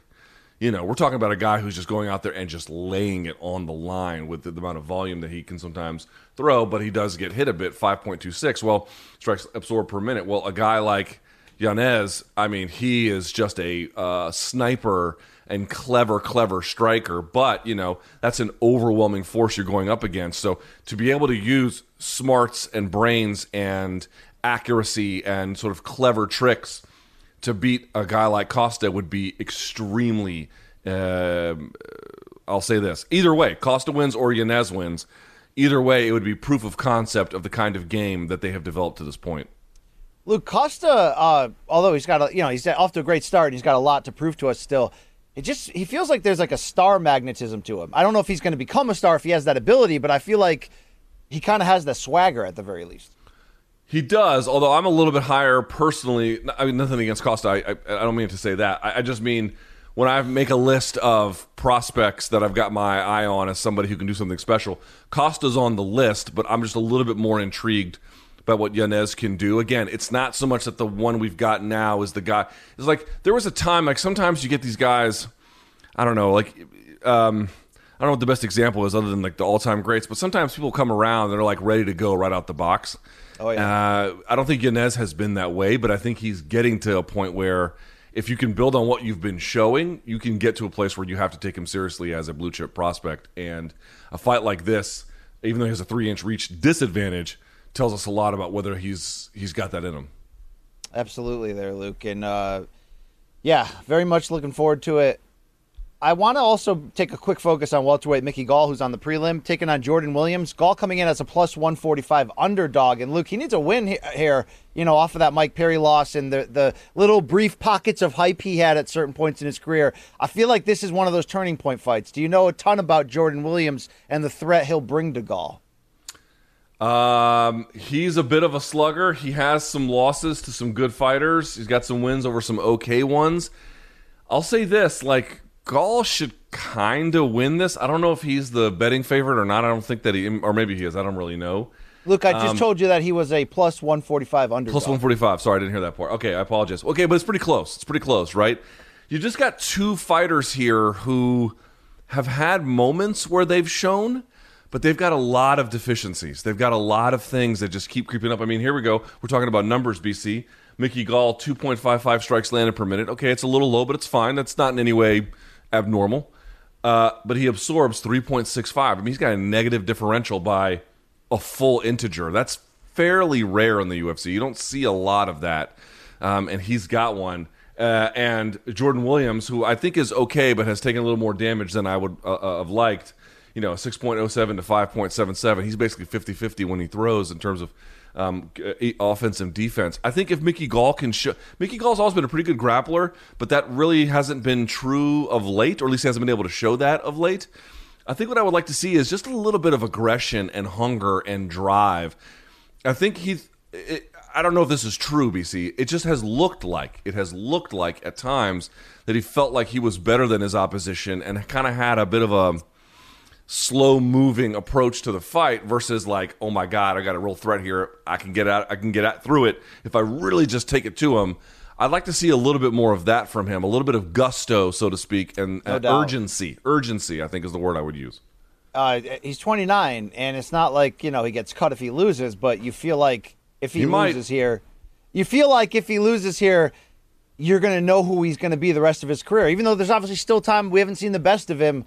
you know, we're talking about a guy who's just going out there and just laying it on the line with the, the amount of volume that he can sometimes throw, but he does get hit a bit, 5.26. Well, strikes absorbed per minute. Well, a guy like Yanez, I mean, he is just a uh, sniper and clever, clever striker, but, you know, that's an overwhelming force you're going up against. So to be able to use smarts and brains and accuracy and sort of clever tricks to beat a guy like Costa would be extremely. um I'll say this: either way, Costa wins or Yanez wins. Either way, it would be proof of concept of the kind of game that they have developed to this point. Luke Costa, uh, although he's got a, you know he's off to a great start, and he's got a lot to prove to us still. It just he feels like there's like a star magnetism to him. I don't know if he's going to become a star if he has that ability, but I feel like he kind of has the swagger at the very least. He does, although I'm a little bit higher personally. I mean, nothing against Costa. I, I, I don't mean to say that. I, I just mean when I make a list of prospects that I've got my eye on as somebody who can do something special, Costa's on the list, but I'm just a little bit more intrigued by what Yanez can do. Again, it's not so much that the one we've got now is the guy. It's like there was a time, like sometimes you get these guys, I don't know, like, um, I don't know what the best example is other than like the all time greats, but sometimes people come around and they're like ready to go right out the box. Oh, yeah. Uh, I don't think Yanez has been that way, but I think he's getting to a point where if you can build on what you've been showing, you can get to a place where you have to take him seriously as a blue chip prospect. And a fight like this, even though he has a three inch reach disadvantage, tells us a lot about whether he's he's got that in him. Absolutely, there, Luke, and uh, yeah, very much looking forward to it. I want to also take a quick focus on welterweight Mickey Gall, who's on the prelim, taking on Jordan Williams. Gall coming in as a plus 145 underdog. And Luke, he needs a win here, you know, off of that Mike Perry loss and the, the little brief pockets of hype he had at certain points in his career. I feel like this is one of those turning point fights. Do you know a ton about Jordan Williams and the threat he'll bring to Gall? Um, he's a bit of a slugger. He has some losses to some good fighters. He's got some wins over some okay ones. I'll say this, like Gall should kind of win this. I don't know if he's the betting favorite or not. I don't think that he, or maybe he is. I don't really know. Look, I just um, told you that he was a plus 145 under. Plus 145. Sorry, I didn't hear that part. Okay, I apologize. Okay, but it's pretty close. It's pretty close, right? You just got two fighters here who have had moments where they've shown, but they've got a lot of deficiencies. They've got a lot of things that just keep creeping up. I mean, here we go. We're talking about numbers, BC. Mickey Gall, 2.55 strikes landed per minute. Okay, it's a little low, but it's fine. That's not in any way abnormal. Uh, but he absorbs 3.65. I mean, he's got a negative differential by a full integer. That's fairly rare in the UFC. You don't see a lot of that. Um, and he's got one. Uh, and Jordan Williams, who I think is okay, but has taken a little more damage than I would uh, uh have liked, you know, 6.07 to 5.77. He's basically 50 50 when he throws in terms of um, offense and defense. I think if Mickey Gall can show, Mickey Gall's always been a pretty good grappler, but that really hasn't been true of late, or at least he hasn't been able to show that of late. I think what I would like to see is just a little bit of aggression and hunger and drive. I think he's. I don't know if this is true, BC. It just has looked like it has looked like at times that he felt like he was better than his opposition and kind of had a bit of a slow moving approach to the fight versus like, oh my god, I got a real threat here. I can get out. I can get out through it if I really just take it to him. I'd like to see a little bit more of that from him, a little bit of gusto, so to speak, and no urgency. Urgency, I think, is the word I would use. Uh, he's 29, and it's not like you know he gets cut if he loses, but you feel like if he, he loses might. here, you feel like if he loses here, you're going to know who he's going to be the rest of his career. Even though there's obviously still time, we haven't seen the best of him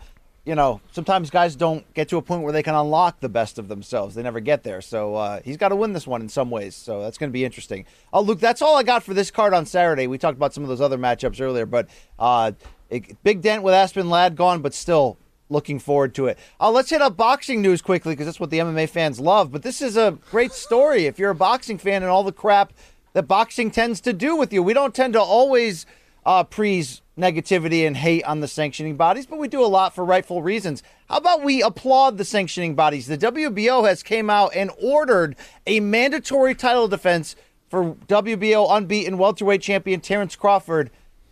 you know, sometimes guys don't get to a point where they can unlock the best of themselves. They never get there. So uh, he's got to win this one in some ways. So that's going to be interesting. Oh, Luke, that's all I got for this card on Saturday. We talked about some of those other matchups earlier, but uh, it, big dent with Aspen Ladd gone, but still looking forward to it. Uh, let's hit up boxing news quickly because that's what the MMA fans love. But this is a great story if you're a boxing fan and all the crap that boxing tends to do with you. We don't tend to always uh, prees negativity and hate on the sanctioning bodies, but we do a lot for rightful reasons. How about we applaud the sanctioning bodies? The WBO has came out and ordered a mandatory title defense for WBO unbeaten welterweight champion Terrence Crawford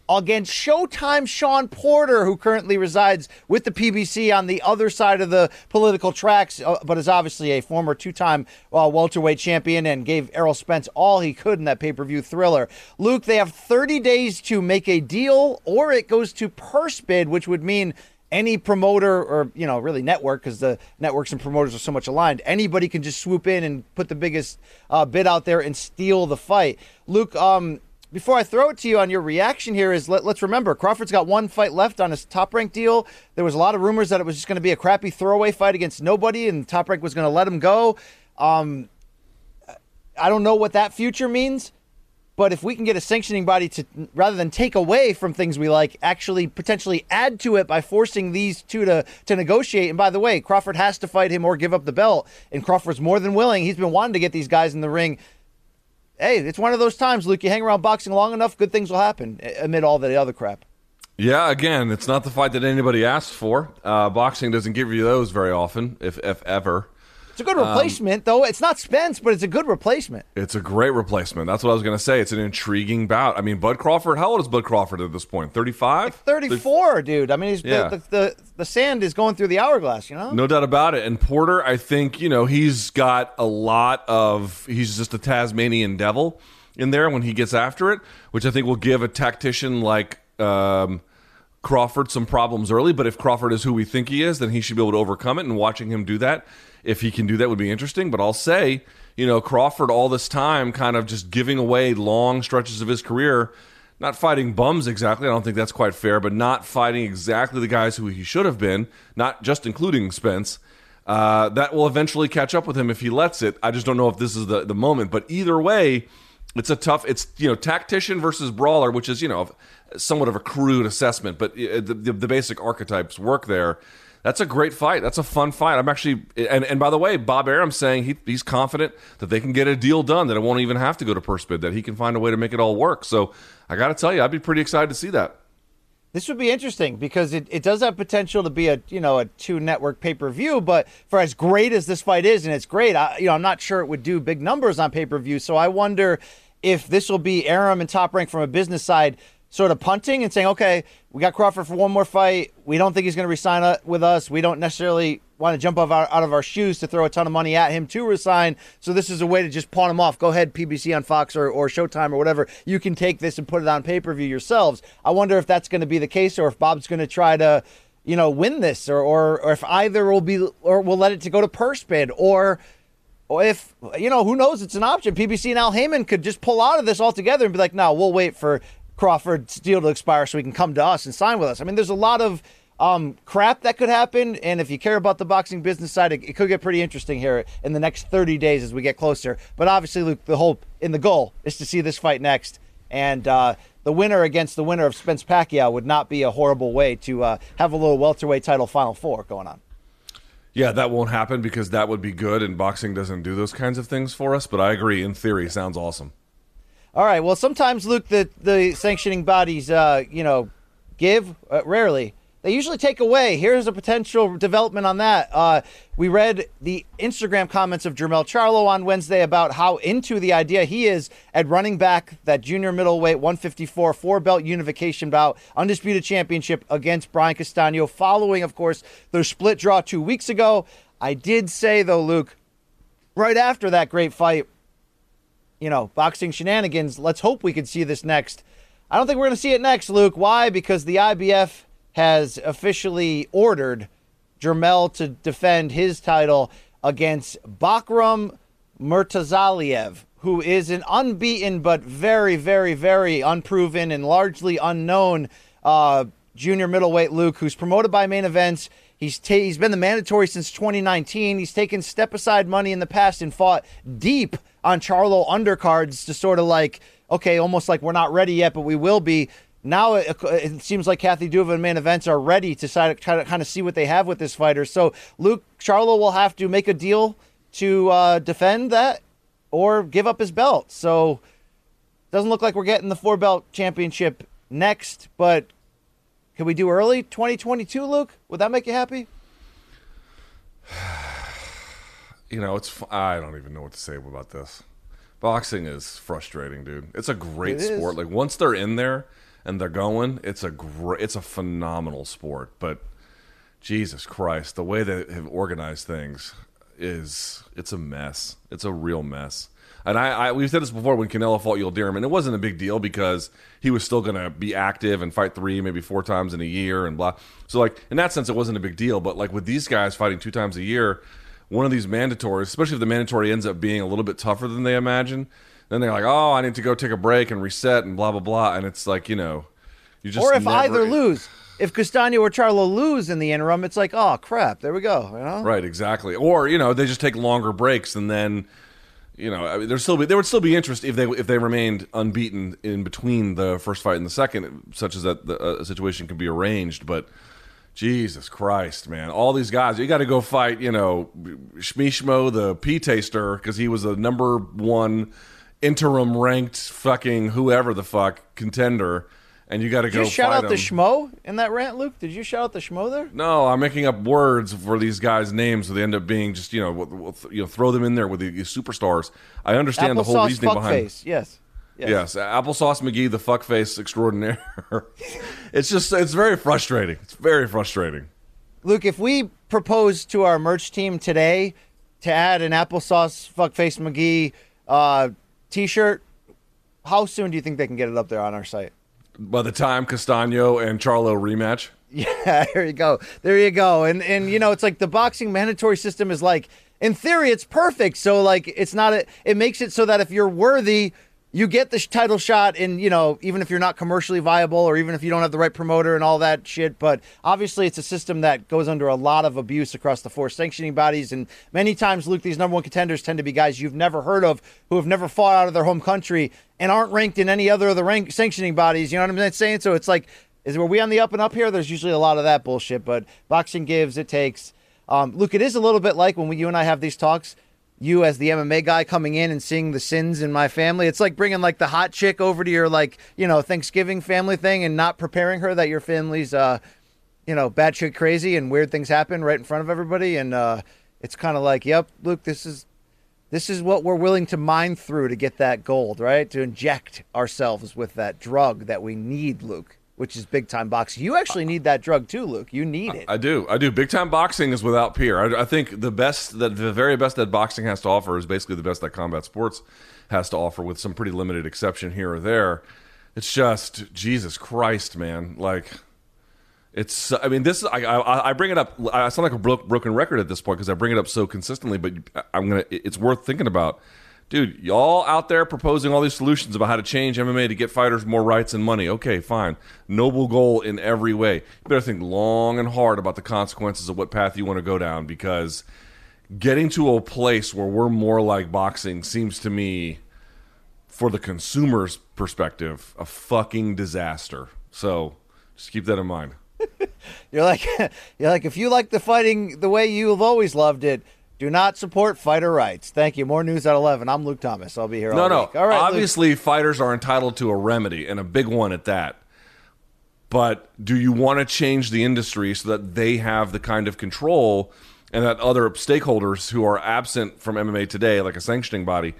against Showtime Shawn Porter, who currently resides with the PBC on the other side of the political tracks, uh, but is obviously a former two time uh, welterweight champion and gave Errol Spence all he could in that pay per view thriller. Luke, they have 30 days to make a deal, or it goes to purse bid, which would mean any promoter or you know really network because the networks and promoters are so much aligned anybody can just swoop in and put the biggest uh, bid out there and steal the fight luke um, before I throw it to you on your reaction here is let, us remember Crawford's got one fight left on his top rank deal. There was a lot of rumors that it was just going to be a crappy throwaway fight against nobody and top rank was going to let him go. Um, I don't know what that future means, but if we can get a sanctioning body to rather than take away from things we like, actually potentially add to it by forcing these two to to negotiate. And by the way, Crawford has to fight him or give up the belt, and Crawford's more than willing. He's been wanting to get these guys in the ring hey, it's one of those times, Luke. You hang around boxing long enough, good things will happen amid all the other crap. Yeah, again, it's not the fight that anybody asked for. Uh, boxing doesn't give you those very often, if, if ever. It's a good replacement, um, though. It's not Spence, but it's a good replacement. It's a great replacement. That's what I was going to say. It's an intriguing bout. I mean, Bud Crawford, how old is Bud Crawford at this point? 35? Like 34, dude. I mean, yeah. the, the, the, sand is going through the hourglass, you know? No doubt about it. And Porter, I think, you know, he's got a lot of, he's just a Tasmanian devil in there when he gets after it, which I think will give a tactician like um, Crawford some problems early. But if Crawford is who we think he is, then he should be able to overcome it. And watching him do that if he can do that would be interesting. But I'll say, you know, Crawford all this time kind of just giving away long stretches of his career, not fighting bums exactly. I don't think that's quite fair, but not fighting exactly the guys who he should have been, not just including Spence. Uh, that will eventually catch up with him if he lets it. I just don't know if this is the, the moment. But either way, it's a tough. It's you know tactician versus brawler, which is you know somewhat of a crude assessment, but uh, the, the, the basic archetypes work there. That's a great fight. That's a fun fight. I'm actually, and, and by the way, Bob Arum's saying he, he's confident that they can get a deal done, that it won't even have to go to purse bid, that he can find a way to make it all work. So I got to tell you, I'd be pretty excited to see that. This would be interesting because it, it does have potential to be a you know a two network pay per view, but for as great as this fight is, and it's great, I, you know I'm not sure it would do big numbers on pay per view. So I wonder if this will be Arum and Top Rank from a business side sort of punting and saying, okay, we got Crawford for one more fight. We don't think he's going to resign with us. We don't necessarily want to jump out of our shoes to throw a ton of money at him to resign. So this is a way to just pawn him off. Go ahead, PBC on Fox or, or Showtime or whatever. You can take this and put it on pay per view yourselves. I wonder if that's going to be the case or if Bob's going to try to, you know, win this or, or, or if either will be or we'll let it to go to purse bid or or if you know who knows it's an option pbc and al Haymon could just pull out of this altogether and be like no we'll wait for Crawford's deal to expire so he can come to us and sign with us. I mean, there's a lot of um, crap that could happen. And if you care about the boxing business side, it, it, could get pretty interesting here in the next 30 days as we get closer. But obviously, Luke, the hope in the goal is to see this fight next. And uh, the winner against the winner of Spence Pacquiao would not be a horrible way to uh, have a little welterweight title final four going on. Yeah, that won't happen because that would be good, and boxing doesn't do those kinds of things for us. But I agree, in theory, sounds awesome. All right. Well, sometimes, Luke, the the sanctioning bodies, uh, you know, give uh, rarely. They usually take away. Here's a potential development on that. Uh, we read the Instagram comments of Jermell Charlo on Wednesday about how into the idea he is at running back that junior middleweight 154 four belt unification bout, undisputed championship against Brian Castano, following, of course, their split draw two weeks ago. I did say, though, Luke, right after that great fight, you know, boxing shenanigans. Let's hope we can see this next. I don't think we're going to see it next, Luke. Why? Because the IBF has officially ordered Jermell to defend his title against Bakhram Murtazaliev, who is an unbeaten but very, very, very unproven and largely unknown uh, junior middleweight Luke, who's promoted by main events. He's ta- he's been the mandatory since 2019. He's taken step aside money in the past and fought deep on Charlo undercards to sort of like, okay, almost like we're not ready yet, but we will be. Now it, it seems like Kathy Duva and main events are ready to try to kind of see what they have with this fighter. So Luke Charlo will have to make a deal to uh, defend that or give up his belt. So doesn't look like we're getting the four belt championship next, but can we do early 2022, Luke? Would that make you happy? You know, it's I don't even know what to say about this. Boxing is frustrating, dude. It's a great it sport. Is. Like once they're in there and they're going, it's a great, it's a phenomenal sport. But Jesus Christ, the way they have organized things is it's a mess. It's a real mess. And I, I we've said this before when Canelo fought Yildirim, and it wasn't a big deal because he was still going to be active and fight three, maybe four times in a year, and blah. So like in that sense, it wasn't a big deal. But like with these guys fighting two times a year, one of these mandatories, especially if the mandatory ends up being a little bit tougher than they imagine, then they're like, oh, I need to go take a break and reset and blah blah blah, and it's like you know, you just or if never... either lose if Castano or Charlo lose in the interim, it's like, oh crap, there we go. You know? Right, exactly. Or you know, they just take longer breaks and then you know, I mean, there's still be, there would still be interest if they if they remained unbeaten in between the first fight and the second, such as that the uh, situation can be arranged. But Jesus Christ, man, all these guys, you got to go fight, you know, Shmishmo, the P taster, because he was a number one interim ranked fucking whoever the fuck contender and you got to go. you shout out him. the schmo in that rant, Luke? Did you shout out the schmo there? No, I'm making up words for these guys' names, so they end up being just you know you know throw them in there with the, superstars. I understand Applesauce the whole reasoning behind. Face. Yes. Yes. yes, applesauce McGee, the fuckface extraordinaire. it's just it's very frustrating. It's very frustrating. Luke, if we propose to our merch team today to add an applesauce fuckface McGee uh, t-shirt, how soon do you think they can get it up there on our site? by the time Castano and Charlo rematch. Yeah, there you go. There you go. And and you know, it's like the boxing mandatory system is like in theory it's perfect. So like it's not a, it makes it so that if you're worthy, you get the title shot and you know, even if you're not commercially viable or even if you don't have the right promoter and all that shit. But obviously, it's a system that goes under a lot of abuse across the four sanctioning bodies. And many times, Luke, these number one contenders tend to be guys you've never heard of who have never fought out of their home country and aren't ranked in any other of the rank sanctioning bodies. You know what I'm saying? So it's like, is were we on the up and up here? There's usually a lot of that bullshit, but boxing gives, it takes. Um, Luke, it is a little bit like when we, you and I have these talks you as the MMA guy coming in and seeing the sins in my family. It's like bringing like the hot chick over to your like, you know, Thanksgiving family thing and not preparing her that your family's uh, you know, bad shit crazy and weird things happen right in front of everybody and uh it's kind of like, yep, Luke, this is this is what we're willing to mine through to get that gold, right? To inject ourselves with that drug that we need, Luke which is big time boxing. You actually need that drug too, Luke. You need it. I do. I do. Big time boxing is without peer. I, I, think the best that the very best that boxing has to offer is basically the best that combat sports has to offer, with some pretty limited exception here or there. It's just Jesus Christ, man. Like it's. I mean, this. I I, I bring it up. I sound like a broken record at this point because I bring it up so consistently. But I'm gonna. It's worth thinking about dude, y'all out there proposing all these solutions about how to change MMA to get fighters more rights and money. Okay, fine. Noble goal in every way. You better think long and hard about the consequences of what path you want to go down because getting to a place where we're more like boxing seems to me, for the consumer's perspective, a fucking disaster. So just keep that in mind. you're like, you're like, if you like the fighting the way you've always loved it, do not support fighter rights. Thank you. More news at 11. I'm Luke Thomas. I'll be here no, all no. week. All right. Obviously, Luke. fighters are entitled to a remedy and a big one at that. But do you want to change the industry so that they have the kind of control and that other stakeholders who are absent from MMA today, like a sanctioning body,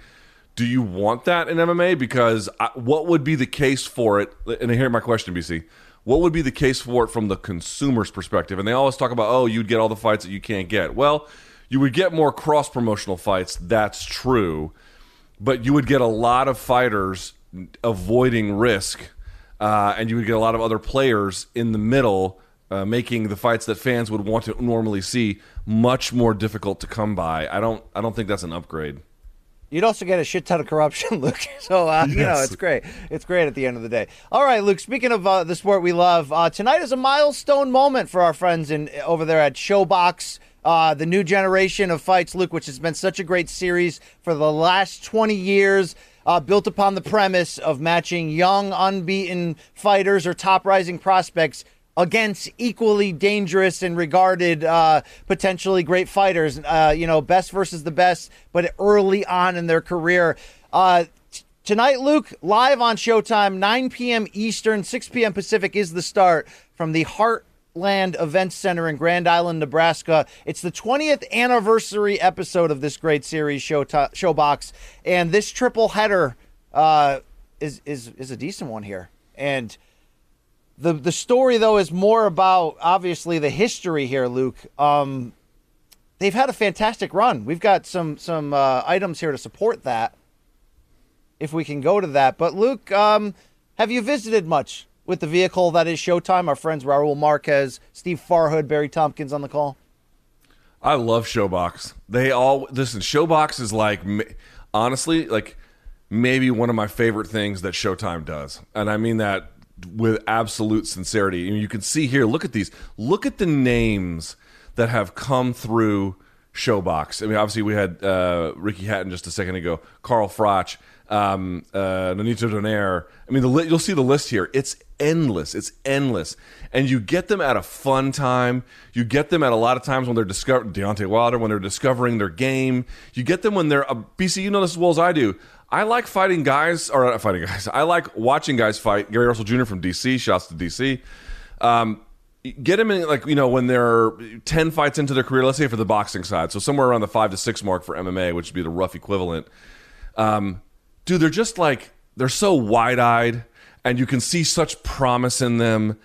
do you want that in MMA? Because I, what would be the case for it? And here my question, BC. What would be the case for it from the consumer's perspective? And they always talk about, oh, you'd get all the fights that you can't get. Well, you would get more cross promotional fights. That's true, but you would get a lot of fighters avoiding risk, uh, and you would get a lot of other players in the middle. Uh, making the fights that fans would want to normally see much more difficult to come by. I don't. I don't think that's an upgrade. You'd also get a shit ton of corruption, Luke. So uh, yes. you know it's great. It's great at the end of the day. All right, Luke. Speaking of uh, the sport we love, uh, tonight is a milestone moment for our friends in over there at ShoBox uh, the new generation of fights, Luke, which has been such a great series for the last 20 years. Uh, built upon the premise of matching young, unbeaten fighters or top rising prospects against equally dangerous and regarded uh, potentially great fighters. Uh, you know, best versus the best, but early on in their career. Uh, tonight, Luke, live on Showtime, 9 p.m. Eastern, 6 p.m. Pacific is the start from the Heart Land Event Center in Grand Island, Nebraska. It's the 20th anniversary episode of this great series, Show ShoBox, and this triple header uh, is is is a decent one here. And the the story though is more about obviously the history here, Luke. Um, they've had a fantastic run. We've got some some uh, items here to support that. If we can go to that, but Luke, um, have you visited much with the vehicle that is Showtime. Our friends Raul Marquez, Steve Farhood, Barry Tompkins on the call. I love ShoBox. They all listen. ShoBox is like honestly like maybe one of my favorite things that Showtime does, and I mean that with absolute sincerity. And you can see here. Look at these. Look at the names that have come through ShoBox. I mean, obviously we had uh, Ricky Hatton just a second ago, Carl Froch, um, uh, Nonito Donaire. I mean, the li- you'll see the list here. It's endless. It's endless, and you get them at a fun time. You get them at a lot of times when they're discovering Deontay Wilder when they're discovering their game. You get them when they're uh, BC. You know this as well as I do. I like fighting guys, or not fighting guys. I like watching guys fight. Gary Russell Jr. from DC. Shouts to DC. Um, get them in like you know when they're 10 fights into their career let's say for the boxing side so somewhere around the 5 to 6 mark for mma which would be the rough equivalent um, dude they're just like they're so wide-eyed and you can see such promise in them.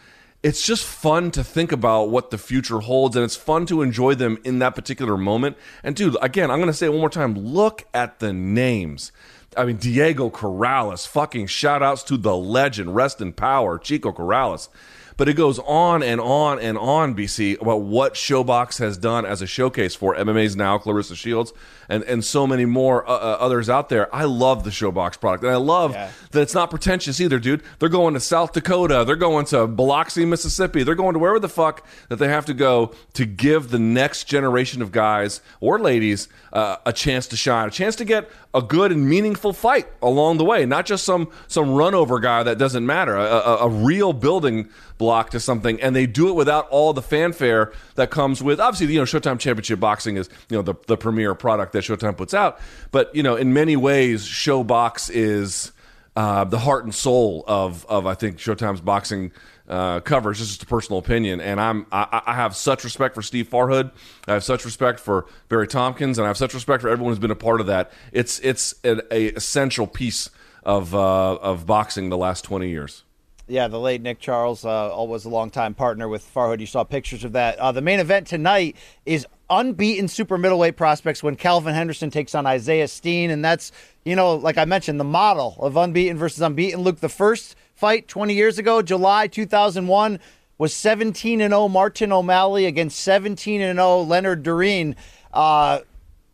It's just fun to think about what the future holds and it's fun to enjoy them in that particular moment. And dude again i'm going to say it one more time. Look at the names. I mean, Diego Corrales, fucking shout outs to the legend, rest in power, Chico Corrales. but it goes on and on and on, BC, about what ShoBox has done as a showcase for MMA's now, Claressa Shields, and, and so many more uh, uh, others out there. I love the ShoBox product. And I love Yeah. that it's not pretentious either, dude. They're going to South Dakota. They're going to Biloxi, Mississippi. They're going to wherever the fuck that they have to go to give the next generation of guys or ladies uh, a chance to shine, a chance to get a good and meaningful fight along the way, not just some some run over guy that doesn't matter, a, a, a real building block to something, and they do it without all the fanfare that comes with obviously you know Showtime Championship Boxing is you know the the premier product that Showtime puts out, but you know in many ways ShoBox is uh, the heart and soul of of I think Showtime's boxing uh, coverage. This is just a personal opinion, and I'm I, I have such respect for Steve Farhood. I have such respect for Barry Tompkins, and I have such respect for everyone who's been a part of that. It's it's an a essential piece of uh, of boxing the last twenty years. Yeah, the late Nick Charles uh, was a longtime partner with Farhood. You saw pictures of that. Uh, the main event tonight is unbeaten super middleweight prospects when Calvin Henderson takes on Isaiah Steen, and that's you know, like I mentioned, the model of unbeaten versus unbeaten. Luke, the first fight 20 years ago, July 2001, was 17 and 0 Martin O'Malley against 17 and 0 Leonard Dorin. Uh,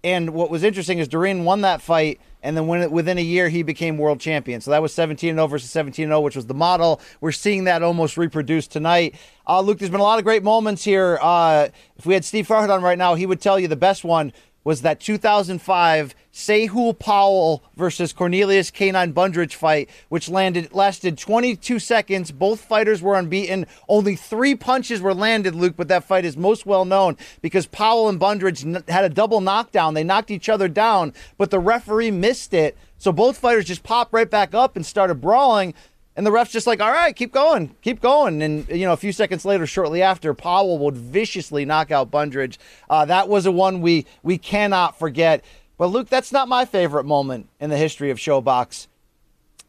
and what was interesting is Dorin won that fight, and then when, within a year he became world champion. So that was 17 0 versus 17 0, which was the model. We're seeing that almost reproduced tonight. Uh, Luke, there's been a lot of great moments here. Uh, if we had Steve Farhood on right now, he would tell you the best one was that 2005 Sechew Powell versus Cornelius Canine Bundrage fight, which landed lasted 22 seconds. Both fighters were unbeaten. Only three punches were landed, Luke, but that fight is most well known because Powell and Bundrage had a double knockdown. They knocked each other down, but the referee missed it. So both fighters just popped right back up and started brawling. And the ref's just like, all right, keep going, keep going. And, you know, a few seconds later, shortly after, Powell would viciously knock out Bundrage. Uh, that was a one we, we cannot forget. But, Luke, that's not my favorite moment in the history of ShoBox.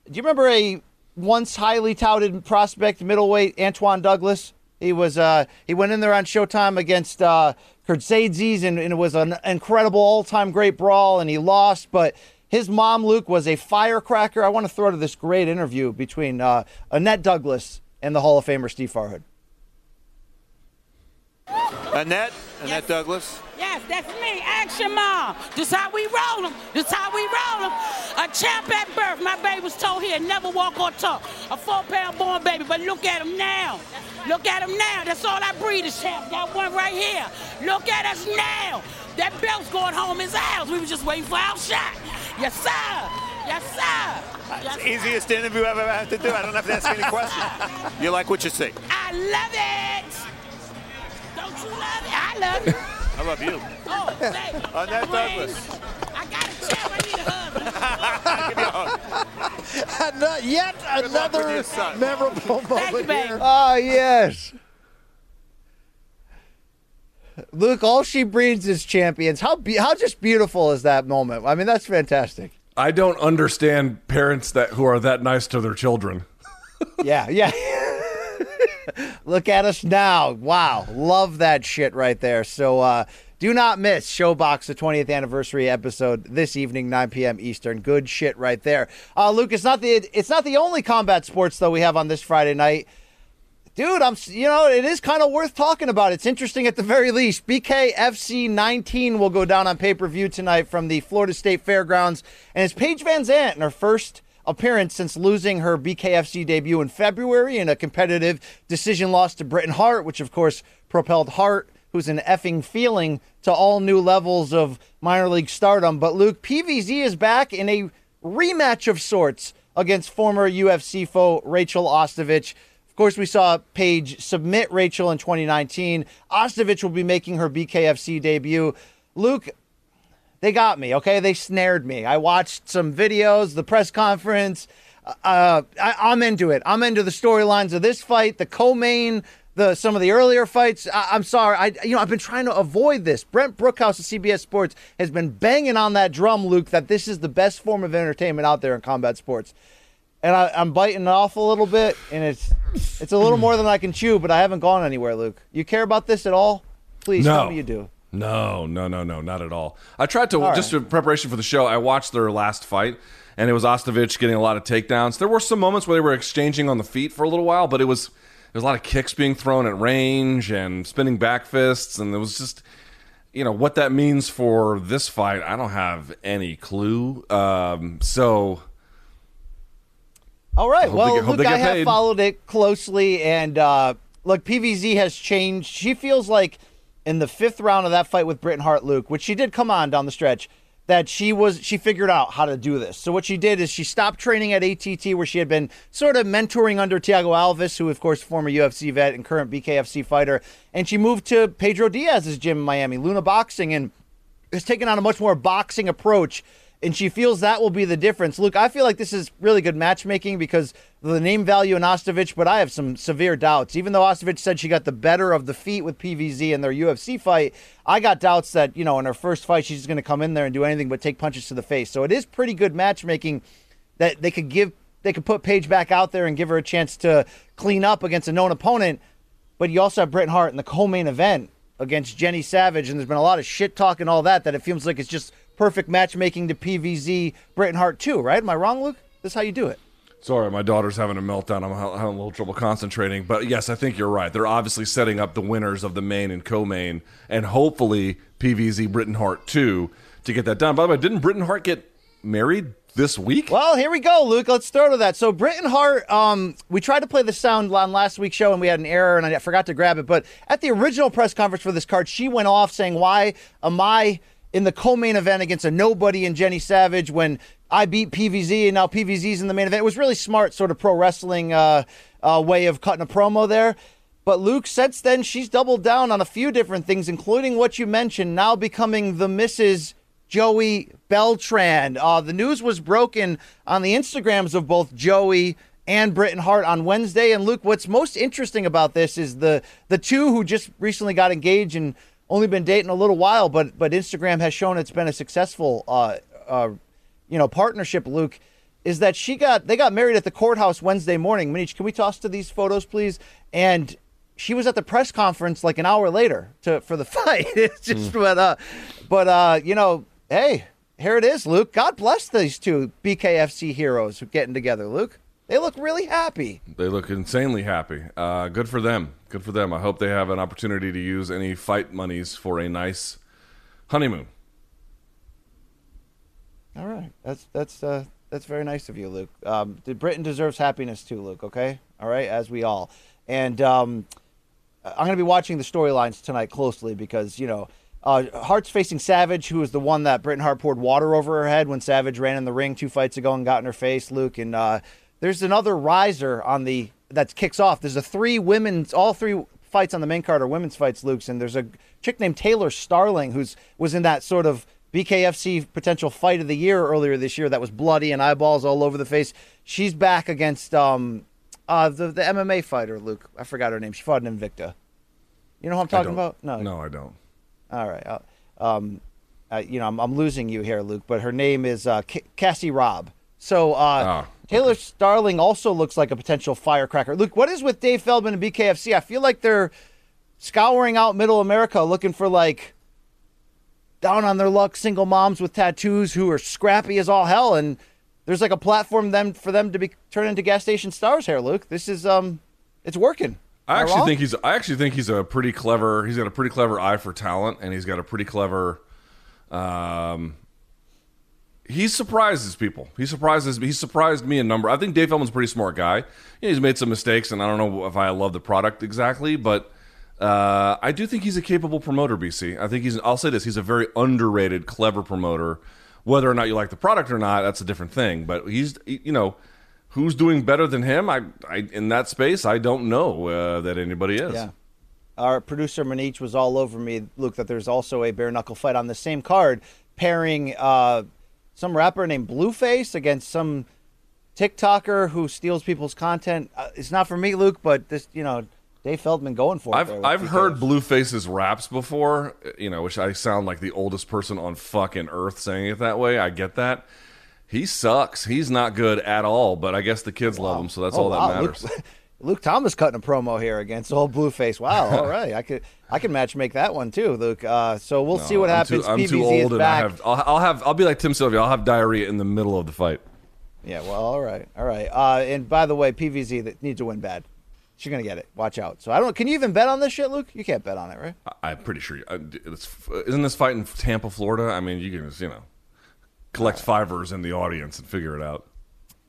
Do you remember a once highly touted prospect middleweight, Antoine Douglas? He was uh, he went in there on Showtime against uh, Kurtzadzes, and, and it was an incredible all-time great brawl, and he lost. But his mom, Luke, was a firecracker. I want to throw to this great interview between uh, Annette Douglas and the Hall of Famer Steve Farhood. Annette, Annette Douglas. Yes, that's me. Action mom. This how we roll them. This how we roll them. A champ at birth. My baby was told he'd never walk or talk. A four-pound born baby, but look at him now. Look at him now. That's all I breed is champ. Got one right here. Look at us now. That belt's going home is ours. We was just waiting for our shot. Yes, sir. Yes, sir. It's the easiest interview I've ever had to do. I don't have to ask any questions. You like what you see? I love it. Don't you love it? I love it. I love you. Oh, say, Annette Douglas. I got a champ. I need a husband. Give me a hug. Not yet luck with another your son. memorable moment baby. here. Ah, yes. Luke, all she breeds is champions. How be- how just beautiful is that moment? I mean, that's fantastic. I don't understand parents that who are that nice to their children. Yeah, yeah. Look at us now. Wow. Love that shit right there. So uh do not miss ShoBox, the 20th anniversary episode this evening, 9 p.m. Eastern. Good shit right there. Uh, Luke, it's not the it's not the only combat sports though we have on this Friday night. Dude, I'm you know, it is kind of worth talking about. It's interesting at the very least. BKFC 19 will go down on pay-per-view tonight from the Florida State Fairgrounds and it's Paige VanZant in her first appearance since losing her BKFC debut in February in a competitive decision loss to Britain Hart, which of course propelled Hart, who's an effing feeling, to all new levels of minor league stardom. But Luke, PVZ is back in a rematch of sorts against former UFC foe Rachael Ostovich. Course, we saw Paige submit Rachael in 2019. Ostovich will be making her BKFC debut. Luke, they got me, okay? They snared me. I watched some videos, the press conference. Uh, I, I'm into it. I'm into the storylines of this fight, the co-main, the some of the earlier fights. I, I'm sorry, I you know I've been trying to avoid this. Brent Brookhouse of CBS Sports has been banging on that drum, Luke, that this is the best form of entertainment out there in combat sports. And I, I'm biting off a little bit, and it's it's a little more than I can chew, but I haven't gone anywhere, Luke. You care about this at all? Please No. tell me you do. No, no, no, no, not at all. I tried to All just right. in preparation for the show. I watched their last fight, and it was Ostovich getting a lot of takedowns. There were some moments where they were exchanging on the feet for a little while, but it was there's a lot of kicks being thrown at range and spinning back fists, and it was just, you know, what that means for this fight. I don't have any clue. Um, so. All right. Well, they look, I have paid. followed it closely, and uh, look, PVZ has changed. She feels like in the fifth round of that fight with Britain Hart, Luke, which she did come on down the stretch, that she was she figured out how to do this. So what she did is she stopped training at ATT, where she had been sort of mentoring under Thiago Alves, who of course former UFC vet and current BKFC fighter, and she moved to Pedro Diaz's gym in Miami, Luna Boxing, and has taken on a much more boxing approach, and she feels that will be the difference. Luke, I feel like this is really good matchmaking because the name value in Ostovich, but I have some severe doubts. Even though Ostovich said she got the better of the feet with PVZ in their UFC fight, I got doubts that, you know, in her first fight, she's going to come in there and do anything but take punches to the face. So it is pretty good matchmaking that they could give, they could put Paige back out there and give her a chance to clean up against a known opponent. But you also have Bret Hart in the co-main event against Jenny Savage, and there's been a lot of shit talk and all that. That it feels like it's just perfect matchmaking to PVZ Britain Hart too, right? Am I wrong, Luke? That's how you do it. Sorry, my daughter's having a meltdown. I'm having a little trouble concentrating. But yes, I think you're right. They're obviously setting up the winners of the main and co-main, and hopefully PVZ Britain Hart too to get that done. By the way, didn't Britain Hart get married this week? Well, here we go, Luke. Let's start with that. So, Britain Hart, um, we tried to play the sound on last week's show and we had an error and I forgot to grab it. But at the original press conference for this card, she went off saying, Why am I in the co main event against a nobody and Jenny Savage when I beat PVZ and now PVZ's in the main event? It was really smart, sort of pro wrestling uh, uh, way of cutting a promo there. But Luke, since then, she's doubled down on a few different things, including what you mentioned, now becoming the Mrs. Joey Beltran. Uh, the news was broken on the Instagrams of both Joey and Britain Hart on Wednesday. And Luke, what's most interesting about this is the the two who just recently got engaged and only been dating a little while, but but Instagram has shown it's been a successful uh, uh, you know partnership. Luke is that she got they got married at the courthouse Wednesday morning. Manich, can we toss to these photos, please? And she was at the press conference like an hour later to for the fight. it's just but uh but uh you know, hey, here it is, Luke. God bless these two BKFC heroes who getting together, Luke. They look really happy. They look insanely happy. Uh, good for them. Good for them. I hope they have an opportunity to use any fight monies for a nice honeymoon. All right. That's that's uh that's very nice of you, Luke. Um Britain deserves happiness too, Luke, okay? All right, as we all. And um I'm going to be watching the storylines tonight closely because, you know, uh, Hart's facing Savage, who is the one that Britain Hart poured water over her head when Savage ran in the ring two fights ago and got in her face, Luke. And uh, there's another riser on the that kicks off. There's a three women's, all three fights on the main card are women's fights, Luke's. And there's a chick named Taylor Starling who's was in that sort of BKFC potential fight of the year earlier this year that was bloody and eyeballs all over the face. She's back against um, uh, the the MMA fighter, Luke. I forgot her name. She fought in Invicta. You know who I'm talking about? No. No, I don't. All right. Uh, um, uh, you know, I'm, I'm losing you here, Luke, but her name is uh, Ca- Cassie Robb. So uh, Taylor Starling also looks like a potential firecracker. Luke, what is with Dave Feldman and BKFC? I feel like they're scouring out Middle America looking for like down on their luck single moms with tattoos who are scrappy as all hell, and there's like a platform them for them to be turned into gas station stars here, Luke. This is um, it's working. Am I actually wrong? think he's. I actually think he's a pretty clever. He's got a pretty clever eye for talent, and he's got a pretty clever. Um, he surprises people. He surprises. He surprised me a number. I think Dave Feldman's a pretty smart guy. Yeah, he's made some mistakes, and I don't know if I love the product exactly, but uh, I do think he's a capable promoter. BC. I think he's. I'll say this: he's a very underrated, clever promoter. Whether or not you like the product or not, that's a different thing. But he's, you know, who's doing better than him? I, I in that space, I don't know uh, that anybody is. Yeah. Our producer Manich was all over me, Luke, that there's also a bare knuckle fight on the same card pairing uh, some rapper named Blueface against some TikToker who steals people's content. Uh, it's not for me, Luke, but this, you know, Dave Feldman going for it. I've I've heard Blueface's raps before, you know, which I sound like the oldest person on fucking earth saying it that way. I get that. He sucks. He's not good at all, but I guess the kids love him, so that's Oh, all that matters. Luke, Luke Thomas cutting a promo here against old Blueface. Wow, all right, I could I can match make that one too, Luke. Uh, so we'll No, see what I'm happens. Too, I'm PVZ too old, and back. I have. I'll, I'll have. I'll be like Tim Sylvia. I'll have diarrhea in the middle of the fight. Yeah, well, all right, all right. Uh, and by the way, PVZ that needs to win bad. She's gonna get it. Watch out. So I don't. Can you even bet on this shit, Luke? You can't bet on it, right? I, I'm pretty sure. you- uh, It's, isn't this fight in Tampa, Florida? I mean, you can just you know collect fivers in the audience and figure it out.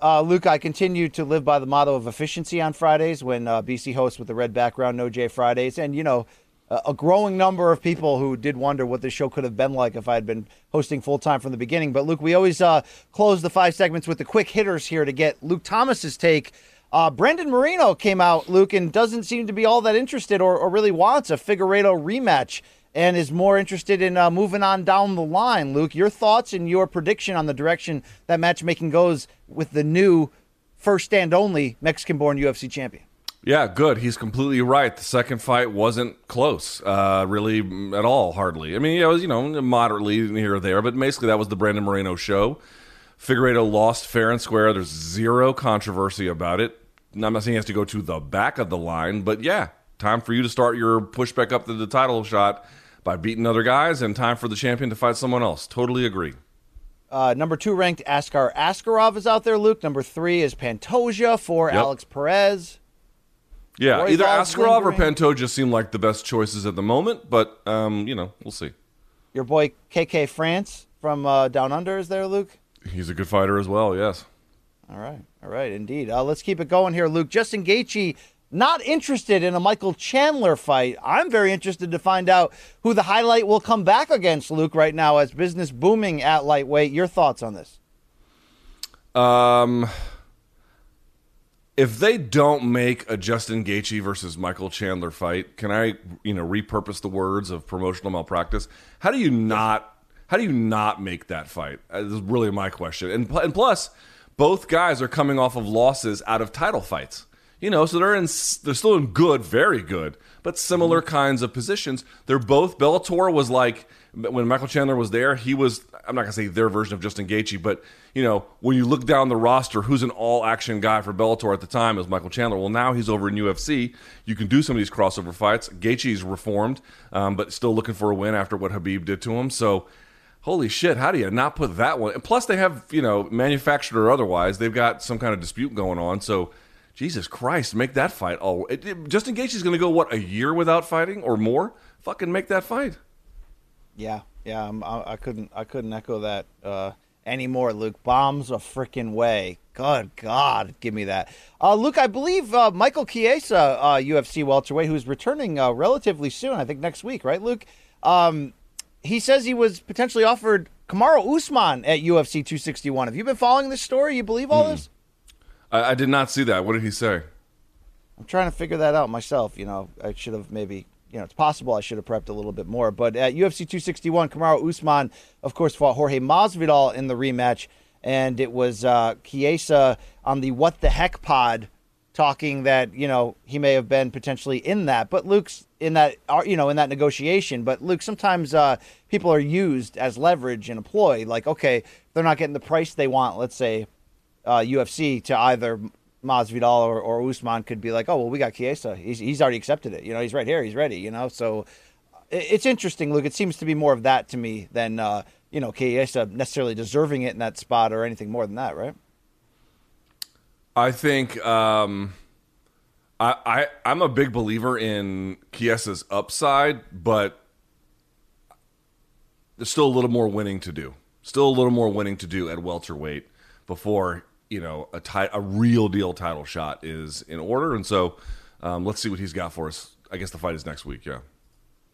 Uh, Luke, I continue to live by the motto of efficiency on Fridays when uh, BC hosts with the red background, no J Fridays. And, you know, a, growing number of people who did wonder what this show could have been like if I had been hosting full time from the beginning. But, Luke, we always uh, close the five segments with the quick hitters here to get Luke Thomas's take. Uh, Brandon Moreno came out, Luke, and doesn't seem to be all that interested or, or really wants a Figueiredo rematch and is more interested in uh, moving on down the line. Luke, your thoughts and your prediction on the direction that matchmaking goes with the new first and only Mexican born UFC champion. Yeah, good. He's completely right. The second fight wasn't close, uh, really mm, at all, hardly. I mean, it was, you know, moderately here or there, but basically that was the Brandon Moreno show. Figueiredo lost fair and square. There's zero controversy about it. I'm not saying he has to go to the back of the line, but yeah, time for you to start your push back up to the title shot by beating other guys, and time for the champion to fight someone else. Totally agree. Uh, number two ranked Askar Askarov is out there, Luke. Number three is Pantoja for Yep. Alex Perez. Yeah, either Askarov or lingering. just seem like the best choices at the moment, but um, you know, we'll see. Your boy KK France from uh, Down Under is there, Luke. He's a good fighter as well. Yes. All right, all right, indeed. Uh, let's keep it going here, Luke. Justin Gaethje not interested in a Michael Chandler fight. I'm very interested to find out who the highlight will come back against, Luke. Right now, as business booming at lightweight. Your thoughts on this? Um, if they don't make a Justin Gaethje versus Michael Chandler fight, can I, you know, repurpose the words of promotional malpractice? How do you not? How do you not make that fight? Uh, This is really my question. And, and plus, both guys are coming off of losses out of title fights. You know, so they're in, they're still in good, very good, but similar kinds of positions. They're both. Bellator was like when Michael Chandler was there. He was. I'm not gonna say their version of Justin Gaethje, but you know, when you look down the roster, who's an all-action guy for Bellator at the time is Michael Chandler. Well, now he's over in UFC. You can do some of these crossover fights. Gaethje's reformed, um, but still looking for a win after what Khabib did to him. So. Holy shit! How do you not put that one? And plus, they have you know, manufactured or otherwise, they've got some kind of dispute going on. So, Jesus Christ, make that fight all. It, it, Justin going to go what a year without fighting or more? Fucking make that fight. Yeah, yeah. I'm, I, I couldn't, I couldn't echo that uh, anymore, Luke. Bombs a freaking way. Good God, give me that. Uh, Luke, I believe uh, Michael Chiesa, uh, UFC welterweight, who's returning uh, relatively soon. I think next week, right, Luke? Um, he says he was potentially offered Kamaru Usman at UFC 261. Have you been following this story? You believe all this? I, I did not see that. What did he say? I'm trying to figure that out myself. You know, I should have maybe, you know, it's possible I should have prepped a little bit more. But at UFC 261, Kamaru Usman, of course, fought Jorge Masvidal in the rematch, and it was uh, Chiesa on the What the Heck pod talking that you know he may have been potentially in that. But Luke's in that, uh, you know, in that negotiation. But Luke, sometimes uh, people are used as leverage and employed. Like, okay, they're not getting the price they want. Let's say uh, UFC to either Masvidal or, or Usman could be like, oh well, we got Chiesa. He's he's already accepted it. You know, he's right here. He's ready. You know, so it- it's interesting. Luke, it seems to be more of that to me than uh, you know Chiesa necessarily deserving it in that spot or anything more than that, right? I think um, I, I I'm a big believer in Chiesa's upside, but there's still a little more winning to do. Still a little more winning to do at welterweight before you know a ti- a real deal title shot is in order. And so um, let's see what he's got for us. I guess the fight is next week. Yeah.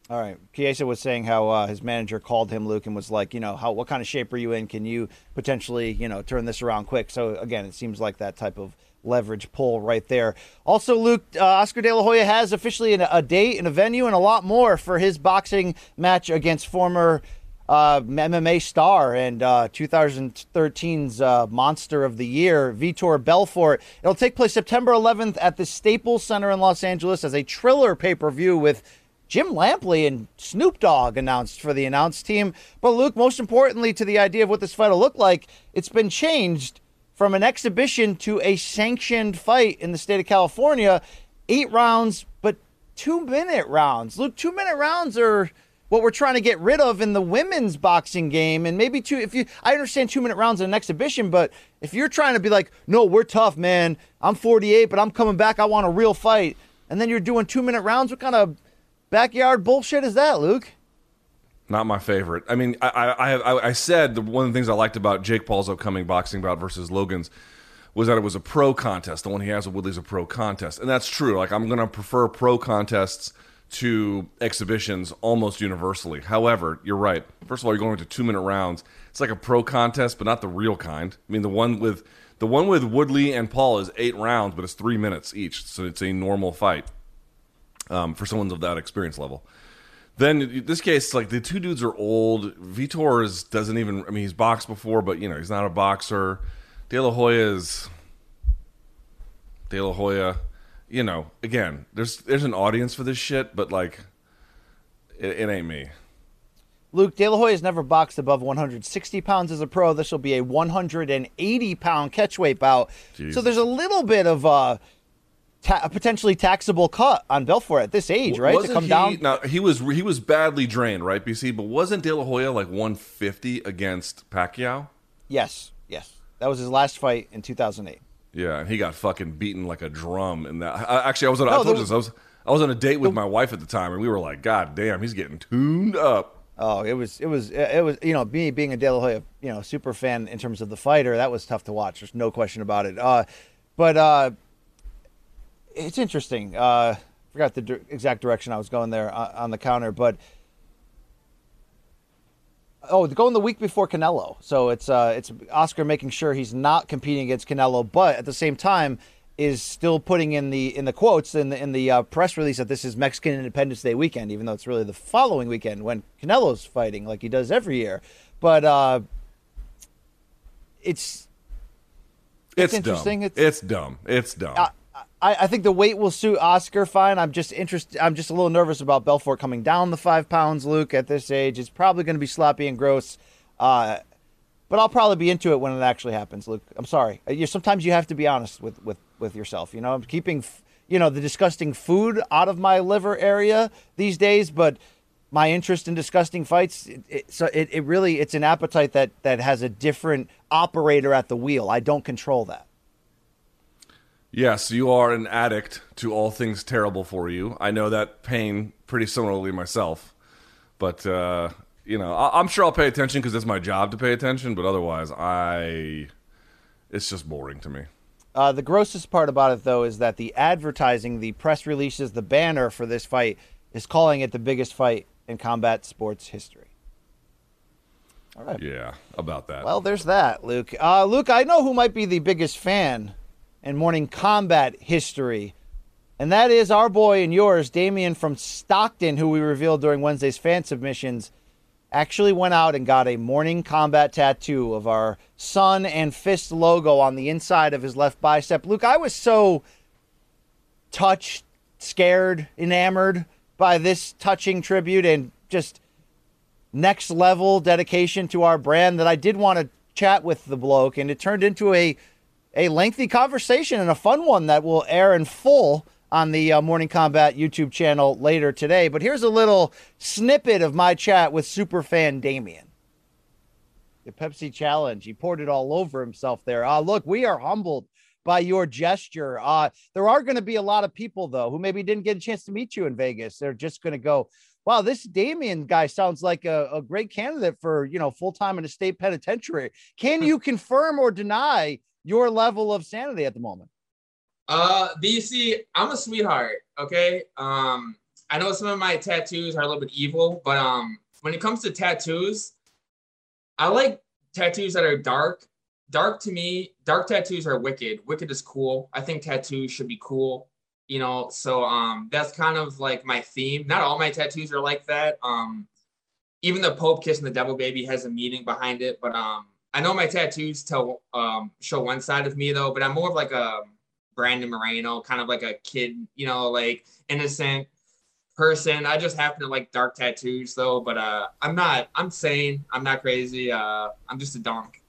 All right. Chiesa was saying how uh, his manager called him, Luke, and was like, you know, how what kind of shape are you in? Can you potentially, you know, turn this around quick? So again, it seems like that type of leverage pull right there. Also, Luke, uh, Oscar De La Hoya has officially an, a date and a venue and a lot more for his boxing match against former uh, MMA star and uh, 2013's uh, Monster of the Year, Vitor Belfort. It'll take place September 11th at the Staples Center in Los Angeles as a Triller pay per view with Jim Lampley and Snoop Dogg announced for the announced team. But Luke, most importantly to the idea of what this fight will look like, it's been changed from an exhibition to a sanctioned fight in the state of California. Eight rounds, but two minute rounds. Luke, two minute rounds are what we're trying to get rid of in the women's boxing game. And maybe two, if you, I understand two minute rounds in an exhibition, but if you're trying to be like, no, we're tough, man. I'm 48, but I'm coming back. I want a real fight. and then you're doing two minute rounds. What kind of backyard bullshit is that, Luke? Not my favorite. I mean, I I, I, I said the, one of the things I liked about Jake Paul's upcoming boxing bout versus Logan's was that it was a pro contest. The one he has with Woodley's a pro contest, and that's true. Like I'm going to prefer pro contests to exhibitions almost universally. However, you're right. First of all, you're going to two minute rounds. It's like a pro contest, but not the real kind. I mean, the one with the one with Woodley and Paul is eight rounds, but it's three minutes each, so it's a normal fight um, for someone of that experience level. Then this case, like the two dudes are old. Vitor is doesn't even. I mean, he's boxed before, but you know he's not a boxer. De La Hoya is De La Hoya. You know, again, there's there's an audience for this shit, but like, it, it ain't me. Luke De La Hoya has never boxed above 160 pounds as a pro. This will be a 180 pound catchweight bout. Jesus. So there's a little bit of uh, ta- a potentially taxable cut on Belfort at this age, right? Wasn't to come he, down. Now he was he was badly drained, right, BC? But wasn't De La Hoya like 150 against Pacquiao? Yes, yes. That was his last fight in 2008. Yeah, and he got fucking beaten like a drum in that. I, actually, I was on. I No, told there you this. I was I was on a date with my wife at the time, and we were like, "God damn, he's getting tuned up." Oh, it was, it was, it was. You know, me being a De La Hoya, you know, super fan in terms of the fighter, that was tough to watch. There's no question about it. Uh, but uh, it's interesting. Uh, forgot the di- exact direction I was going there on, on the counter, but oh, going the week before Canelo. So it's uh, it's Oscar making sure he's not competing against Canelo, but at the same time is still putting in the in the quotes in the in the uh, press release that this is Mexican Independence Day weekend, even though it's really the following weekend when Canelo's fighting, like he does every year. But uh, it's It's, interesting. Dumb. It's- It's, dumb. It's dumb. I, I, think the weight will suit Oscar fine. I'm just interested. I'm just a little nervous about Belfort coming down the five pounds. Luke at this age, it's probably going to be sloppy and gross. Uh, but I'll probably be into it when it actually happens, Luke. I'm sorry. Uh, You, sometimes you have to be honest with, with, with yourself. You know, I'm keeping, you know, the disgusting food out of my liver area these days, but my interest in disgusting fights, it, it, so it, it really, it's an appetite that, that has a different operator at the wheel. I don't control that. Yes, you are an addict to all things terrible for you. I know that pain pretty similarly myself, but uh, you know, I- I'm sure I'll pay attention because it's my job to pay attention. But otherwise, I it's just boring to me. Uh, the grossest part about it, though, is that the advertising, the press releases, the banner for this fight is calling it the biggest fight in combat sports history. All right. Yeah, about that. Well, there's that, Luke. Uh, Luke, I know who might be the biggest fan in morning combat history, and that is our boy and yours, Damien from Stockton, who we revealed during Wednesday's fan submissions. Actually, went out and got a morning combat tattoo of our sun and fist logo on the inside of his left bicep. Luke, I was so touched, scared, enamored by this touching tribute and just next level dedication to our brand that I did want to chat with the bloke, and it turned into a a lengthy conversation and a fun one that will air in full on the uh, Morning Combat YouTube channel later today. But here's a little snippet of my chat with superfan Damien. The Pepsi challenge. He poured it all over himself there. Uh, look, we are humbled by your gesture. Uh, there are going to be a lot of people, though, who maybe didn't get a chance to meet you in Vegas. They're just going to go, wow, this Damien guy sounds like a, a great candidate for, you know, full time in a state penitentiary. Can you confirm or deny your level of sanity at the moment? Uh, BC, I'm a sweetheart. Okay. Um, I know some of my tattoos are a little bit evil, but um, when it comes to tattoos, I like tattoos that are dark. Dark to me, dark tattoos are wicked. Wicked is cool. I think tattoos should be cool. You know, so um, that's kind of like my theme. Not all my tattoos are like that. Um, even the Pope kissing the devil baby has a meaning behind it, but um, I know my tattoos tell um show one side of me though, but I'm more of like a Brandon Moreno, kind of like a kid, you know, like innocent person. I just happen to like dark tattoos though, but uh I'm not I'm sane. I'm not crazy. Uh I'm just a donk.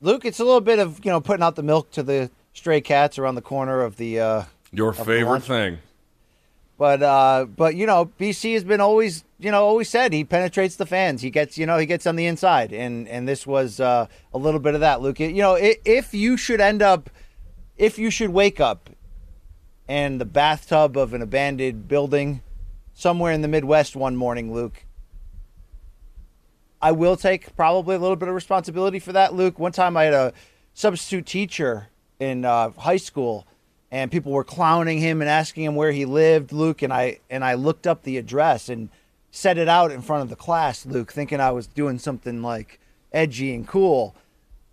Luke, it's a little bit of, you know, putting out the milk to the stray cats around the corner of the uh Your of the favorite lunch. thing. But uh, but you know, BC has been always you know always said he penetrates the fans. He gets you know he gets on the inside, and and this was uh, a little bit of that, Luke. You know, i- if you should end up if you should wake up in the bathtub of an abandoned building somewhere in the Midwest one morning, Luke, I will take probably a little bit of responsibility for that, Luke. One time I had a substitute teacher in uh, high school, and people were clowning him and asking him where he lived, Luke. And I and I looked up the address and said it out in front of the class, Luke, thinking I was doing something like edgy and cool.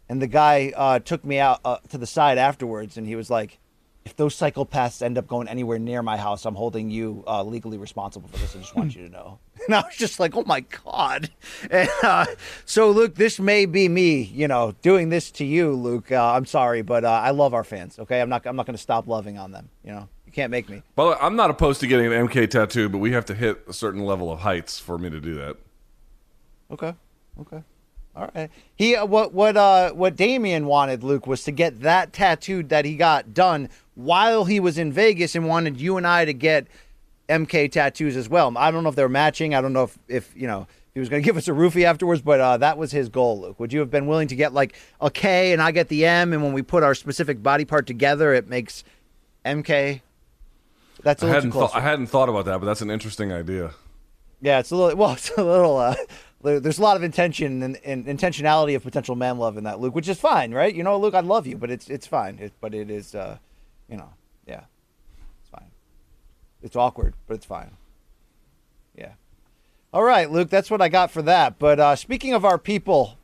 And the guy uh, took me out uh, to the side afterwards, and he was like, "If those psychopaths end up going anywhere near my house, I'm holding you uh, legally responsible for this. I just want you to know." And I was just like, "Oh my god!" And uh, so, Luke, this may be me, you know, doing this to you, Luke. Uh, I'm sorry, but uh, I love our fans. Okay, I'm not. I'm not going to stop loving on them. You know, you can't make me. By the way, I'm not opposed to getting an MK tattoo, but we have to hit a certain level of heights for me to do that. Okay. Okay. All right. He uh, what what uh what Damien wanted Luke was to get that tattooed that he got done while he was in Vegas and wanted you and I to get MK tattoos as well. I don't know if they're matching. I don't know if if you know he was going to give us a roofie afterwards, but uh, that was his goal. Luke, would you have been willing to get like a K and I get the M, and when we put our specific body part together, it makes MK. That's a I little hadn't close. thought I hadn't thought about that, but that's an interesting idea. Yeah, it's a little. Well, it's a little. Uh, there's a lot of intention and, and intentionality of potential man love in that, Luke, which is fine, right? You know, Luke, I love you, but it's it's fine. It, but it is, uh, you know, yeah, it's fine. It's awkward, but it's fine. Yeah. All right, Luke, that's what I got for that. But uh, speaking of our people,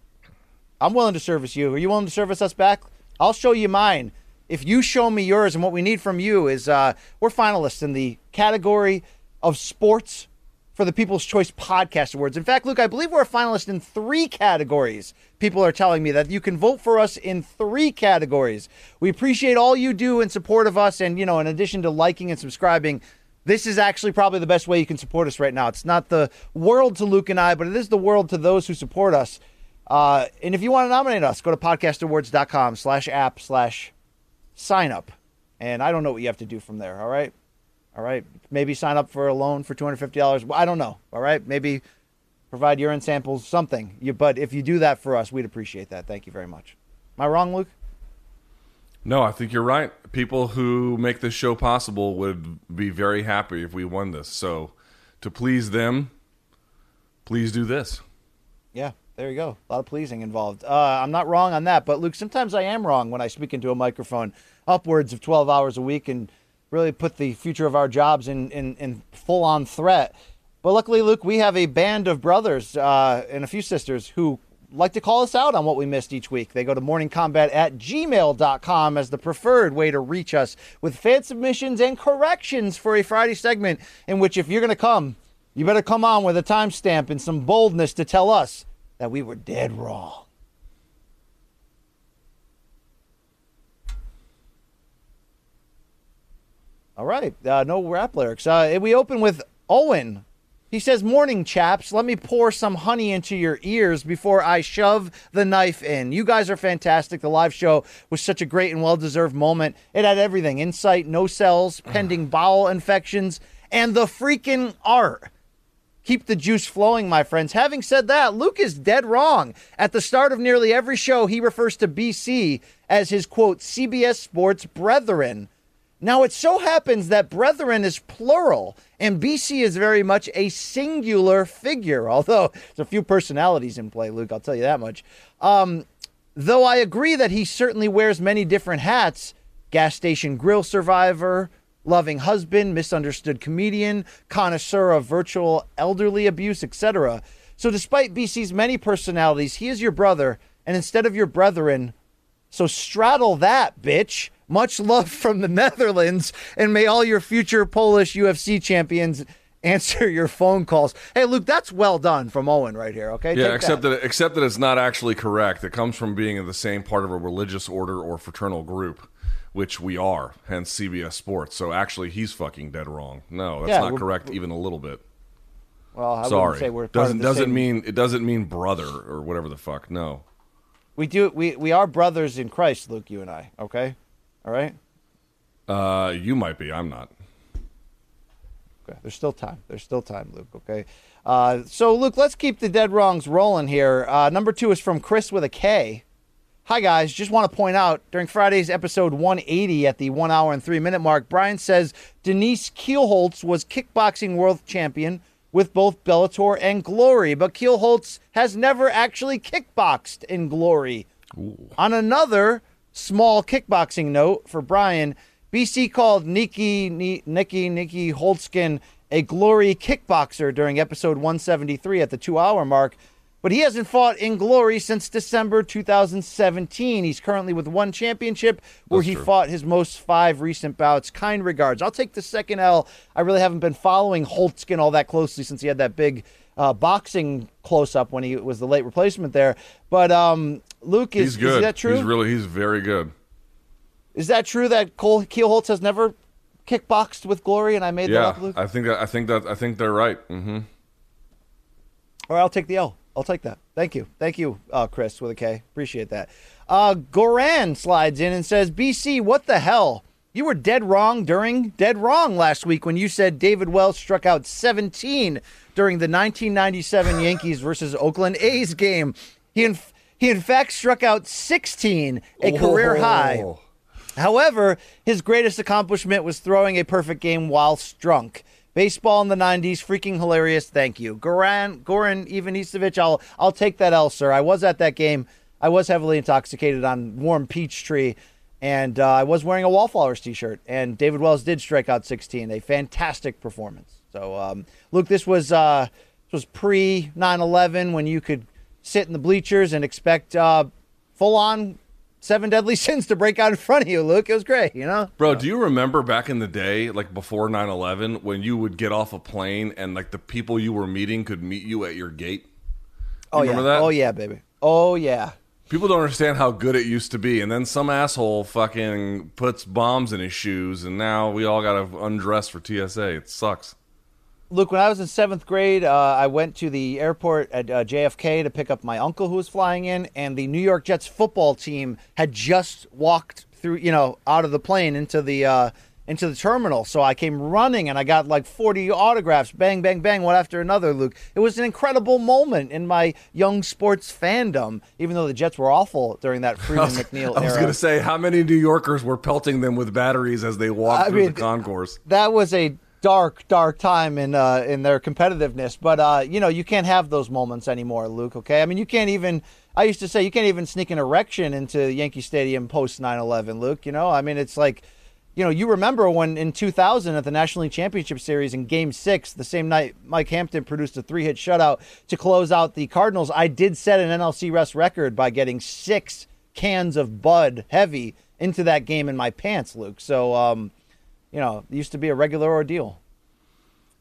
I'm willing to service you. Are you willing to service us back? I'll show you mine. If you show me yours, and what we need from you is uh, we're finalists in the category of sports for the People's Choice Podcast Awards. In fact, Luke, I believe we're a finalist in three categories. People are telling me that you can vote for us in three categories. We appreciate all you do in support of us. And, you know, in addition to liking and subscribing, this is actually probably the best way you can support us right now. It's not the world to Luke and I, but it is the world to those who support us. Uh, and if you want to nominate us, go to podcastawards.com slash app slash sign up. And I don't know what you have to do from there. All right. All right. Maybe sign up for a loan for $250. I don't know. All right. Maybe provide urine samples, something. You, but if you do that for us, we'd appreciate that. Thank you very much. Am I wrong, Luke? No, I think you're right. People who make this show possible would be very happy if we won this. So, to please them, please do this. Yeah, there you go. A lot of pleasing involved. Uh, I'm not wrong on that, but Luke, sometimes I am wrong when I speak into a microphone upwards of 12 hours a week and really put the future of our jobs in, in, in full on threat. But luckily, Luke, we have a band of brothers uh, and a few sisters who like to call us out on what we missed each week. They go to morningcombat at gmail.com as the preferred way to reach us with fan submissions and corrections for a Friday segment in which, if you're going to come, you better come on with a timestamp and some boldness to tell us that we were dead wrong. All right, uh, no rap lyrics. Uh, we open with Owen. He says, Morning, chaps. Let me pour some honey into your ears before I shove the knife in. You guys are fantastic. The live show was such a great and well deserved moment. It had everything insight, no cells, pending bowel infections, and the freaking art. Keep the juice flowing, my friends. Having said that, Luke is dead wrong. At the start of nearly every show, he refers to BC as his quote, CBS Sports brethren. Now, it so happens that brethren is plural, and BC is very much a singular figure, although there's a few personalities in play, Luke, I'll tell you that much. Um, though I agree that he certainly wears many different hats gas station grill survivor, loving husband, misunderstood comedian, connoisseur of virtual elderly abuse, etc. So, despite BC's many personalities, he is your brother, and instead of your brethren, so straddle that, bitch. Much love from the Netherlands, and may all your future Polish UFC champions answer your phone calls. Hey, Luke, that's well done from Owen right here. Okay, Yeah, Take except that. except that it's not actually correct. It comes from being in the same part of a religious order or fraternal group, which we are. Hence CBS Sports. So actually, he's fucking dead wrong. No, that's Yeah, not correct even a little bit. Well, I Sorry, say we're doesn't doesn't same- mean it doesn't mean brother or whatever the fuck. No. we do we we are brothers in Christ, Luke. You and I. Okay, all right. Uh, you might be. I'm not. Okay, there's still time. There's still time, Luke. Okay. Uh, so, Luke, let's keep the dead wrongs rolling here. Uh, number two is from Chris with a K. Hi, guys. Just want to point out during Friday's episode 180 at the one hour and three minute mark, Brian says Denise Kielholtz was kickboxing world champion with both Bellator and Glory, but Keelholtz has never actually kickboxed in Glory. On another small kickboxing note for Brian, BC called Nikki Nikki Nikki Holzken a Glory kickboxer during episode 173 at the two hour mark. But he hasn't fought in glory since December 2017. He's currently with one championship where That's he true. fought his most five recent bouts. Kind regards. I'll take the second L. I really haven't been following Holzken all that closely since he had that big uh, boxing close up when he was the late replacement there. But um, Luke, is, He's good. is that true? He's really he's very good. is that true that Cole Kielholtz has never kickboxed with glory? And I made that up, Luke. I think that I think that I think they're right. Mm-hmm. All right, I'll take the L. I'll take that. Thank you. Thank you, uh, Chris, with a K. Appreciate that. Uh, Goran slides in and says, BC, what the hell? You were dead wrong during dead wrong last week when you said David Wells struck out 17 during the 1997 Yankees versus Oakland A's game. He in, he in fact struck out 16, a career high. However, his greatest accomplishment was throwing a perfect game whilst drunk. Baseball in the '90s, freaking hilarious. Thank you, Goran Goran Ivanisevic. I'll I'll take that L, sir. I was at that game. I was heavily intoxicated on warm peach tree, and uh, I was wearing a Wallflowers T-shirt. And David Wells did strike out 16. A fantastic performance. So, um, Luke, this was uh, this was pre 9/11 when you could sit in the bleachers and expect uh, full on seven deadly sins to break out in front of you, Luke. It was great, you know? Bro, do you remember back in the day, like before 9-11, when you would get off a plane and like the people you were meeting could meet you at your gate? Oh, remember yeah. that? Oh, yeah, baby. Oh, yeah. People don't understand how good it used to be, and then some asshole fucking puts bombs in his shoes, and now we all got to undress for TSA. It sucks. Luke, when I was in seventh grade, uh, I went to the airport at uh, JFK to pick up my uncle who was flying in, and the New York Jets football team had just walked through, you know, out of the plane into the uh, into the terminal. So I came running, and I got like forty autographs, bang, bang, bang, one after another. Luke, it was an incredible moment in my young sports fandom. Even though the Jets were awful during that Freeman McNeil era. I was going to say, how many New Yorkers were pelting them with batteries as they walked I through mean, the concourse? that was a dark, dark time in uh, in their competitiveness. But uh, you know, you can't have those moments anymore, Luke. Okay, I mean, you can't even. I used to say you can't even sneak an erection into Yankee Stadium post 9/11, Luke. You know, I mean, it's like. You know, you remember when in 2000 at the National League Championship Series in Game Six, the same night Mike Hampton produced a three-hit shutout to close out the Cardinals. I did set an NLCS record by getting six cans of Bud Heavy into that game in my pants, Luke. So, um, you know, used to be a regular ordeal.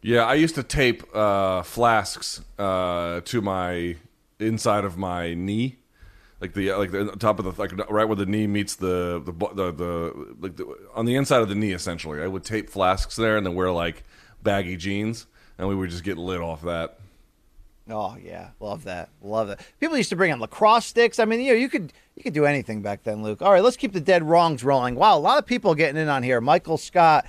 Yeah, I used to tape uh, flasks uh, to my inside of my knee, like the like the top of the like right where the knee meets the the the, the like the, on the inside of the knee. Essentially, I would tape flasks there and then wear like baggy jeans, and we would just get lit off that. Oh yeah, love that, love that. People used to bring in lacrosse sticks. I mean, you know, you could you could do anything back then, Luke. All right, let's keep the dead wrongs rolling. Wow, a lot of people getting in on here. Michael Scott,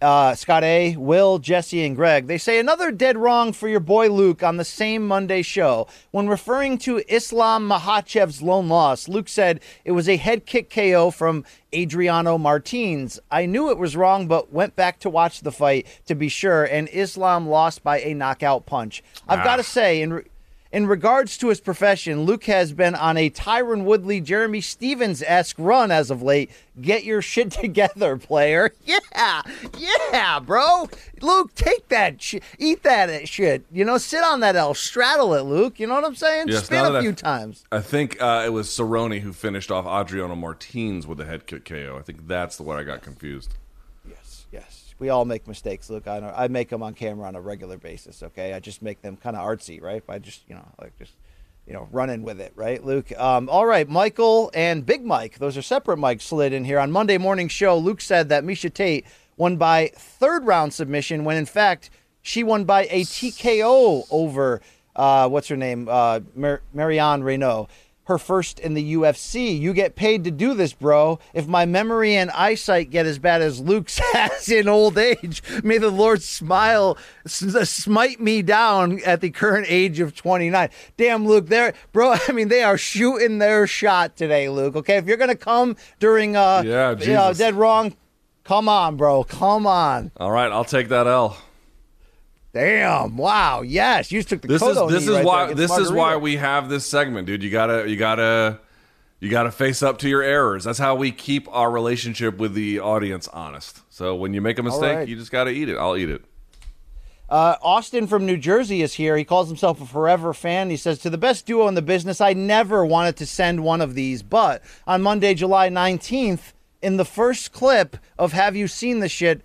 uh, Scott A, Will, Jesse, and Greg. They say another dead wrong for your boy Luke on the same Monday show. When referring to Islam Makhachev's lone loss, Luke said it was a head kick KO from Adriano Martins. I knew it was wrong, but went back to watch the fight to be sure, and Islam lost by a knockout punch. I've got to say, in re- in regards to his profession, Luke has been on a Tyron Woodley, Jeremy Stephens esque run as of late. Get your shit together, player. Yeah, yeah, bro. Luke, take that shit. Eat that shit. You know, sit on that L. Straddle it, Luke. You know what I'm saying? Yes, Spin a few I- times. I think uh, it was Cerrone who finished off Adriano Martins with a head kick KO. I think that's the one I got confused. We all make mistakes, Luke. I. I make them on camera on a regular basis. Okay, I just make them kind of artsy, right? By just you know, like just you know, running with it, right, Luke? Um, all right, Michael and Big Mike. Those are separate mics slid in here on Monday morning show. Luke said that Miesha Tate won by third round submission when in fact she won by a TKO over uh, what's her name, uh, Mar- Marion Reneau. Her first in the UFC. You get paid to do this, bro. If my memory and eyesight get as bad as Luke's has in old age, may the Lord smile, smite me down at the current age of 29. Damn, Luke, they're, bro, I mean, they are shooting their shot today, Luke. Okay, if you're going to come during, uh, Yeah, you know, dead wrong, come on, bro. Come on. All right, I'll take that L. Damn! Wow! Yes, you just took the This is this is right why this against is why we have this segment, dude. You gotta you gotta you gotta face up to your errors. That's how we keep our relationship with the audience honest. So when you make a mistake, right. you just gotta eat it. I'll eat it. Uh, Austin from New Jersey is here. He calls himself a forever fan. He says, To the best duo in the business, I never wanted to send one of these. But on Monday, July 19th, in the first clip of Have You Seen the Shit,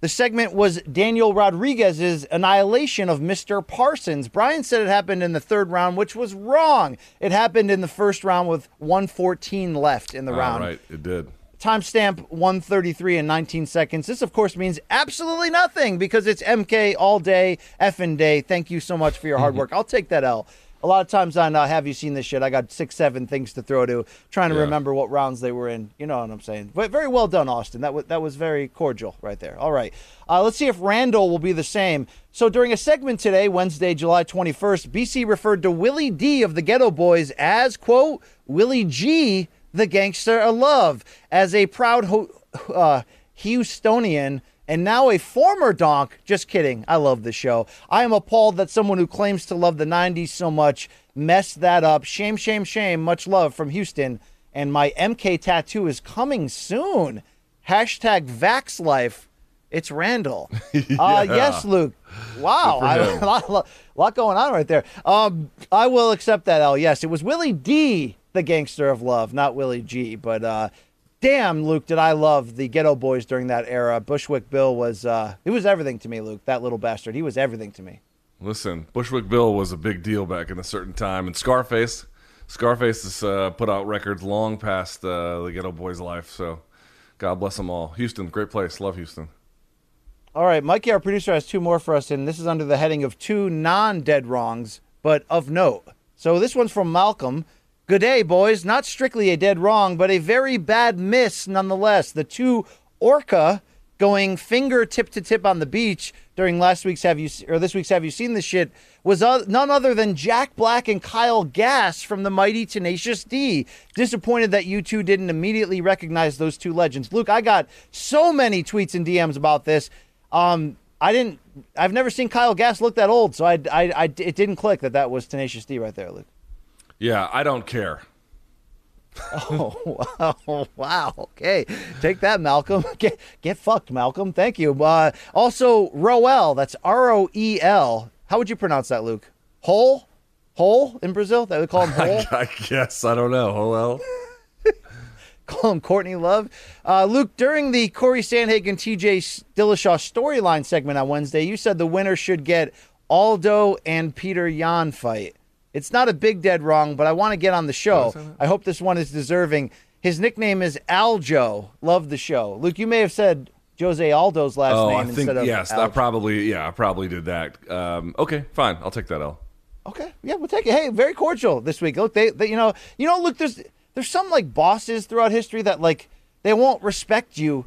the segment was Daniel Rodriguez's annihilation of Mr. Parsons. Brian said it happened in the third round, which was wrong. It happened in the first round with 114 left in the All round. right, it did. Timestamp 133 and 19 seconds. This, of course, means absolutely nothing because it's MK all day, effing day. Thank you so much for your hard work. I'll take that L. A lot of times on uh, Have You Seen This Shit? I got six, seven things to throw to, trying to Yeah. remember what rounds they were in. You know what I'm saying? But very well done, Austin. That, was that was very cordial right there. All right. Uh, let's see if Randall will be the same. So during a segment today, Wednesday, July 21st, BC referred to Willie D of the Geto Boys as, quote, Willie G, the gangster of love, as a proud ho- uh, Houstonian and now a former donk. Just kidding. I love the show. I am appalled that someone who claims to love the 90s so much messed that up. Shame, shame, shame. Much love from Houston. And my MK tattoo is coming soon. Hashtag VaxLife. It's Randall. uh, yes, Luke. Wow. For a lot, lot- lot going on right there. Um, I will accept that, L. Yes, it was Willie D, the gangster of love, not Willie G. But uh, damn, Luke, did I love the Geto Boys during that era. Bushwick Bill was, uh, he was everything to me, Luke. That little bastard. He was everything to me. Listen, Bushwick Bill was a big deal back in a certain time, and Scarface, Scarface has uh, put out records long past uh, the Geto Boys' life. So, God bless them all. Houston, great place. Love Houston. All right, Mikey, our producer, has two more for us, and this is under the heading of two non dead wrongs, but of note. So this one's from Malcolm. Good day, boys. Not strictly a dead wrong, but a very bad miss nonetheless. The two orca going finger tip to tip on the beach during last week's Have You or this week's Have You Seen This Shit was none other than Jack Black and Kyle Gass from the mighty Tenacious D. Disappointed that you two didn't immediately recognize those two legends. Luke, I got so many tweets and DMs about this. Um, I didn't. I've never seen Kyle Gass look that old, so I, I, I, it didn't click that that was Tenacious D right there, Luke. Yeah, I don't care. Oh wow! Wow. Okay, take that, Malcolm. Get get fucked, Malcolm. Thank you. Uh, also, Roel. That's R O E L. How would you pronounce that, Luke? Hole, hole in Brazil. They would call him hole. I guess I don't know. Well. call him Courtney Love. Uh, Luke, during the Corey Sandhagen TJ Dillashaw storyline segment on Wednesday, you said the winner should get Aldo and Petr Yan fight. It's not a big dead wrong, but I want to get on the show. I hope this one is deserving. His nickname is Aljo. Love the show. Luke, you may have said Jose Aldo's last oh, name I think instead of yes. I probably yeah. I probably did that. Um, okay, fine. I'll take that L. Okay, yeah, we'll take it. Hey, very cordial this week. Look, they, they, you know, you know, look, there's there's some like bosses throughout history that like they won't respect you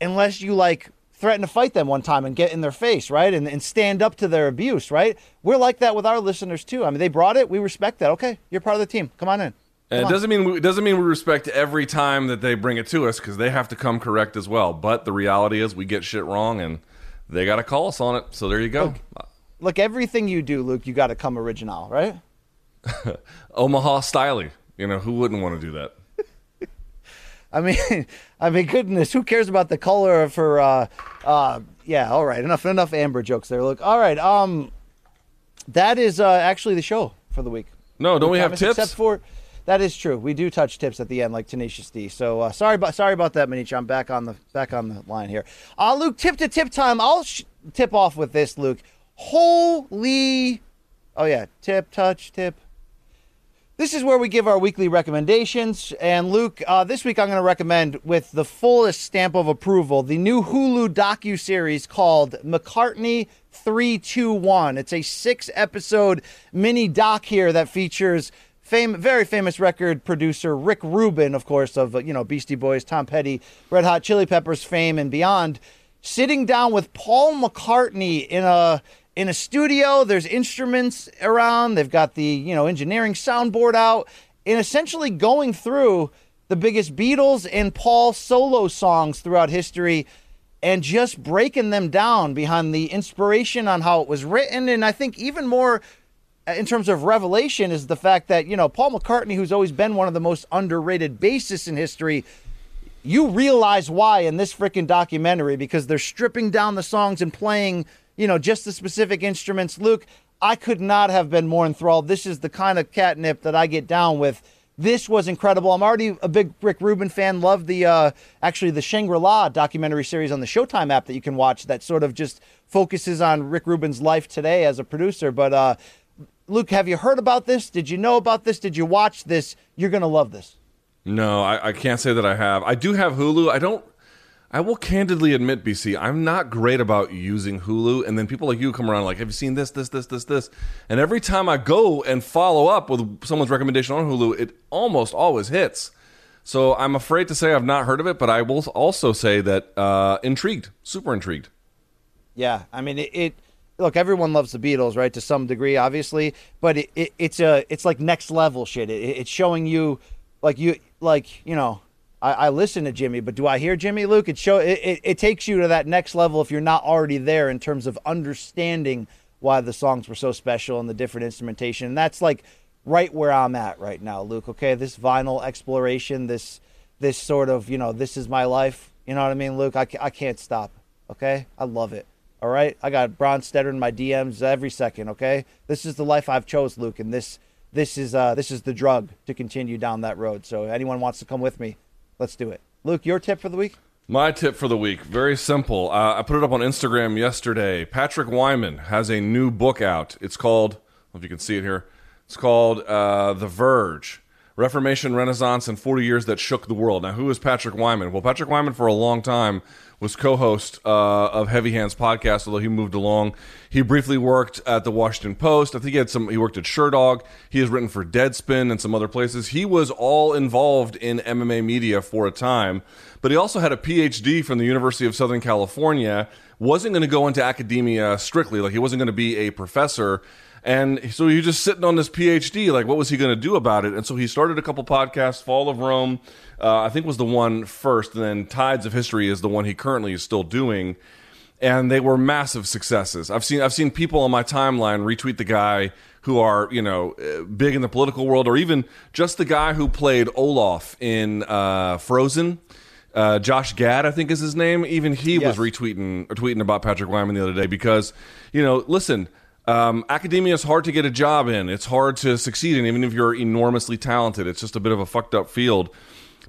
unless you like threaten to fight them one time and get in their face, right, and and stand up to their abuse, right? We're like that with our listeners too. I mean, they brought it, we respect that. Okay, you're part of the team. Come on in. And it on. doesn't mean we, it doesn't mean we respect every time that they bring it to us because they have to come correct as well. But the reality is we get shit wrong and they got to call us on it. So there you go. Look, everything you do, Luke, you got to come original, right? Omaha styling. You know who wouldn't want to do that? I mean, I mean, goodness, who cares about the color of her? Uh, uh, yeah, all right, enough, enough Amber jokes there. Look, all right, um, that is uh, actually the show for the week. No, don't we have tips? Except for that is true. We do touch tips at the end, like Tenacious D. So uh, sorry about sorry about that, Manicha. I'm back on the back on the line here. Uh, Luke, tip to tip time. I'll sh- tip off with this, Luke. Holy, oh yeah, tip, touch, tip. This is where we give our weekly recommendations. And Luke, uh, this week I'm going to recommend, with the fullest stamp of approval, the new Hulu docu series called McCartney 321. It's a six episode mini doc here that features fame, very famous record producer Rick Rubin, of course, of you know Beastie Boys, Tom Petty, Red Hot Chili Peppers fame and beyond, sitting down with Paul McCartney in a in a studio. There's instruments around. They've got the you know engineering soundboard out, and essentially going through the biggest Beatles and Paul solo songs throughout history and just breaking them down behind the inspiration on how it was written. And I think even more uh, in terms of revelation is the fact that, you know, Paul McCartney, who's always been one of the most underrated bassists in history, you realize why in this freaking documentary because they're stripping down the songs and playing, you know, just the specific instruments. Luke, I could not have been more enthralled. This is the kind of catnip that I get down with this was incredible. I'm already a big Rick Rubin fan. Love the uh, actually the Shangri La documentary series on the Showtime app that you can watch. That sort of just focuses on Rick Rubin's life today as a producer. But uh, Luke, have you heard about this? Did you know about this? Did you watch this? You're gonna love this. No, I, I can't say that I have. I do have Hulu. I don't I will candidly admit, BC, I'm not great about using Hulu. And then people like you come around like, have you seen this, this, this, this, this? And every time I go and follow up with someone's recommendation on Hulu, it almost always hits. So I'm afraid to say I've not heard of it, but I will also say that uh, intrigued, super intrigued. Yeah, I mean it, it. Look, everyone loves the Beatles, right? To some degree, obviously, but it, it it's a it's like next level shit. It, it's showing you, like you like you know I, I, listen to Jimmy, but do I hear Jimmy Luke? It show it, it, it takes you to that next level if you're not already there in terms of understanding why the songs were so special and the different instrumentation. And that's like right where I'm at right now, Luke. Okay, this vinyl exploration, this this sort of you know, this is my life. You know what I mean, Luke? I, I can't stop. Okay, I love it. All right, I got Bronstetter in my DMs every second. Okay, this is the life I've chose, Luke, and this this is uh this is the drug to continue down that road. So anyone wants to come with me, Let's do it. Luke, your tip for the week? My tip for the week, very simple. Uh, I put it up on Instagram yesterday. Patrick Wyman has a new book out. It's called, if you can see it here, it's called uh, The Verge Reformation, Renaissance, and 40 Years That Shook the World. Now, who is Patrick Wyman? Well, Patrick Wyman, for a long time, was co-host uh, of Heavy Hands podcast. Although he moved along, he briefly worked at the Washington Post. I think he had some. He worked at Sherdog. He has written for Deadspin and some other places. He was all involved in MMA media for a time, but he also had a PhD from the University of Southern California. wasn't going to go into academia strictly, like he wasn't going to be a professor. And so he was just sitting on this PhD. Like, what was he going to do about it? And so he started a couple podcasts. Fall of Rome, uh, I think, was the one first. And then Tides of History is the one he currently is still doing. And they were massive successes. I've seen I've seen people on my timeline retweet the guy who are you know uh, big in the political world, or even just the guy who played Olaf in uh, Frozen. Uh, Josh Gad, I think is his name. Even he yes. was retweeting or tweeting about Patrick Wyman the other day because, you know, listen, um, academia is hard to get a job in. It's hard to succeed in, even if you're enormously talented. It's just a bit of a fucked up field.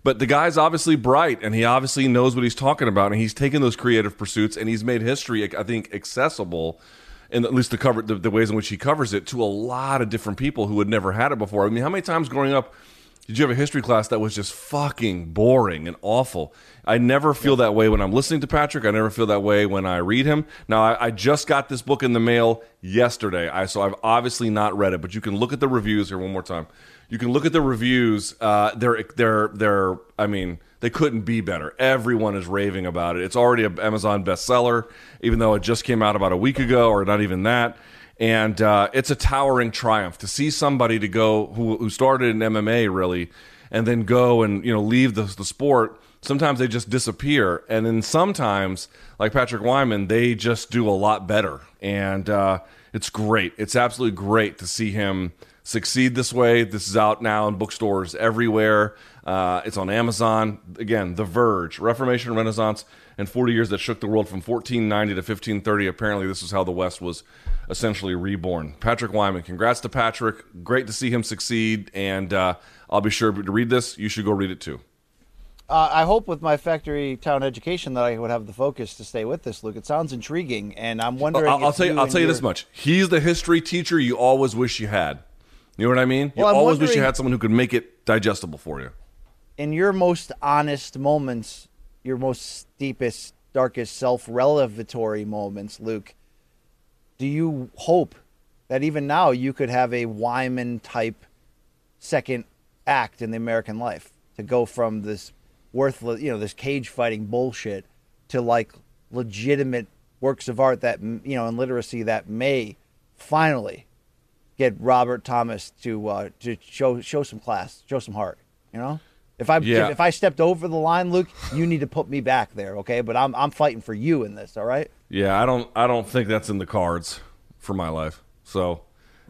But the guy's obviously bright, and he obviously knows what he's talking about, and he's taken those creative pursuits, and he's made history, I think, accessible, in at least the cover, the, the ways in which he covers it, to a lot of different people who had never had it before. I mean, how many times growing up did you have a history class that was just fucking boring and awful? I never feel that way when I'm listening to Patrick. I never feel that way when I read him. Now, I, I, just got this book in the mail yesterday, I, so I've obviously not read it. But you can look at the reviews here one more time. You can look at the reviews. Uh, they're they're they're. I mean, they couldn't be better. Everyone is raving about it. It's already an Amazon bestseller, even though it just came out about a week ago, or not even that. And uh, it's a towering triumph to see somebody to go who, who started in MMA really, and then go and you know leave the, the sport. Sometimes they just disappear. And then sometimes like patrick wyman they just do a lot better. And uh, it's great. It's absolutely great to see him succeed this way. This is out now in bookstores everywhere. Uh, it's on amazon. Again the verge reformation renaissance and 40 years that shook the world from 1490 to 1530 apparently this is how the west was essentially reborn patrick wyman congrats to patrick great to see him succeed and uh, i'll be sure to read this you should go read it too uh, I hope with my factory town education that I would have the focus to stay with this, Luke. It sounds intriguing, and I'm wondering. I'll, I'll tell you. I'll tell you your... this much: he's the history teacher you always wish you had. You know what I mean? You always wish you had someone who could make it digestible for you. In your most honest moments, your most deepest, darkest self-revelatory moments, Luke, do you hope that even now you could have a Wyman type second act in the American life to go from this worthless, you know, this cage fighting bullshit to like legitimate works of art that you know and literacy that may finally get Robert Thomas to uh, to show show some class, show some heart. You know, if I Yeah. if, if I stepped over the line, Luke, you need to put me back there, okay? But I'm I'm fighting for you in this. All right. Yeah, I don't I don't think that's in the cards for my life. So,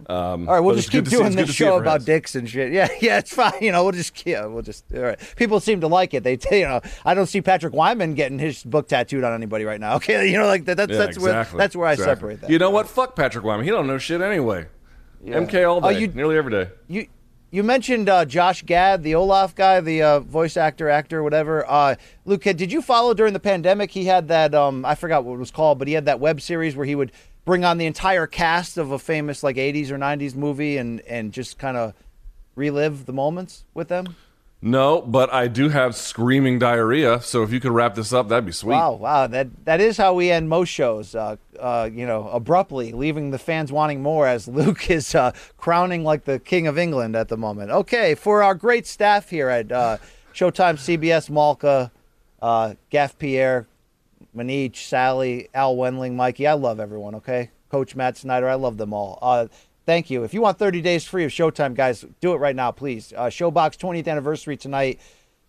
um, All right, we'll just keep see- doing this see it show about dicks and shit. Yeah, yeah, it's fine. You know, we'll just yeah, we'll just all right. People seem to like it. They, tell you know, I don't see Patrick Wyman getting his book tattooed on anybody right now. Okay, you know, like that. That's Yeah, that's exactly, where that's where I separate that. You know what? Fuck Patrick Wyman. He don't know shit anyway. MK all Oh, day, you- nearly every day. You you mentioned uh, Josh Gad, the Olaf guy, the uh, voice actor, actor, whatever. Uh, Luke, did you follow during the pandemic? He had that um, I forgot what it was called, but he had that web series where he would bring on the entire cast of a famous like '80s or '90s movie and and just kind of relive the moments with them. No, but I do have screaming diarrhea. So if you could wrap this up, that'd be sweet. Wow, wow, that that is how we end most shows. Uh, uh, you know, abruptly leaving the fans wanting more as Luke is uh, crowning like the king of England at the moment. Okay, for our great staff here at uh, Showtime, CBS, Malka, uh, Gaff Pierre, Manich, Sally, Al Wendling, Mikey. I love everyone. Okay, Coach Matt Snyder. I love them all. Thank you. If you want 30 days free of Showtime, guys, do it right now, please. Uh, ShoBox 20th anniversary tonight.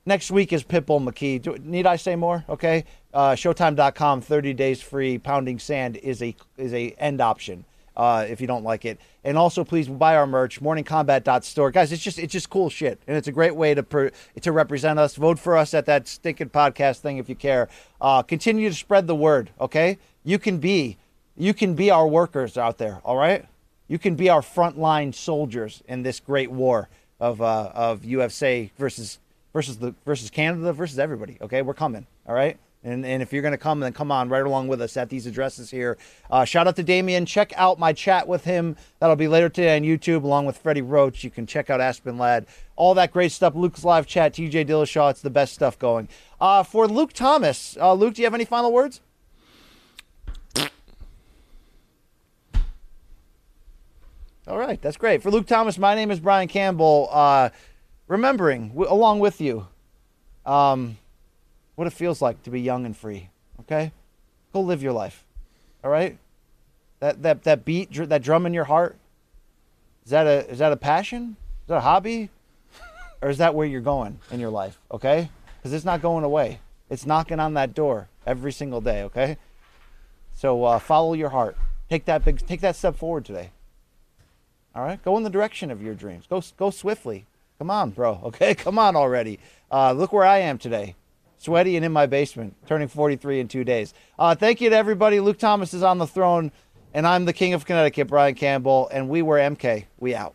Next week is Pitbull McKee. Do, need I say more? Okay. Uh, Showtime.com, 30 days free. Pounding Sand is a is a end option uh, if you don't like it. And also, please buy our merch, morningkombat.store. Guys, it's just it's just cool shit, and it's a great way to per, to represent us. Vote for us at that stinking podcast thing if you care. Uh, continue to spread the word. Okay, you can be you can be our workers out there. All right, you can be our frontline soldiers in this great war of uh, of UFC versus versus the versus Canada versus everybody. Okay, we're coming. All right. And, and if you're going to come, then come on right along with us at these addresses here. Uh, shout out to Damien. Check out my chat with him. That'll be later today on YouTube, along with Freddie Roach. You can check out Aspen Ladd. All that great stuff. Luke's live chat, TJ Dillashaw. It's the best stuff going. Uh, for Luke Thomas, uh, Luke, do you have any final words? All right, that's great. For Luke Thomas, my name is Brian Campbell. Uh, remembering, w- along with you, um, what it feels like to be young and free. Okay, go live your life. All right, that that that beat, dr- that drum in your heart. Is that a is that a passion? Is that a hobby, or is that where you're going in your life? Okay, because it's not going away. It's knocking on that door every single day. Okay, so uh, follow your heart. Take that big, take that step forward today. All right, go in the direction of your dreams. Go go swiftly. Come on, bro. Okay, come on already. Uh, look where I am today, sweaty and in my basement, turning 43 in two days. Uh, thank you to everybody. Luke Thomas is on the throne, and I'm the king of Connecticut, Brian Campbell, and we were MK. We out.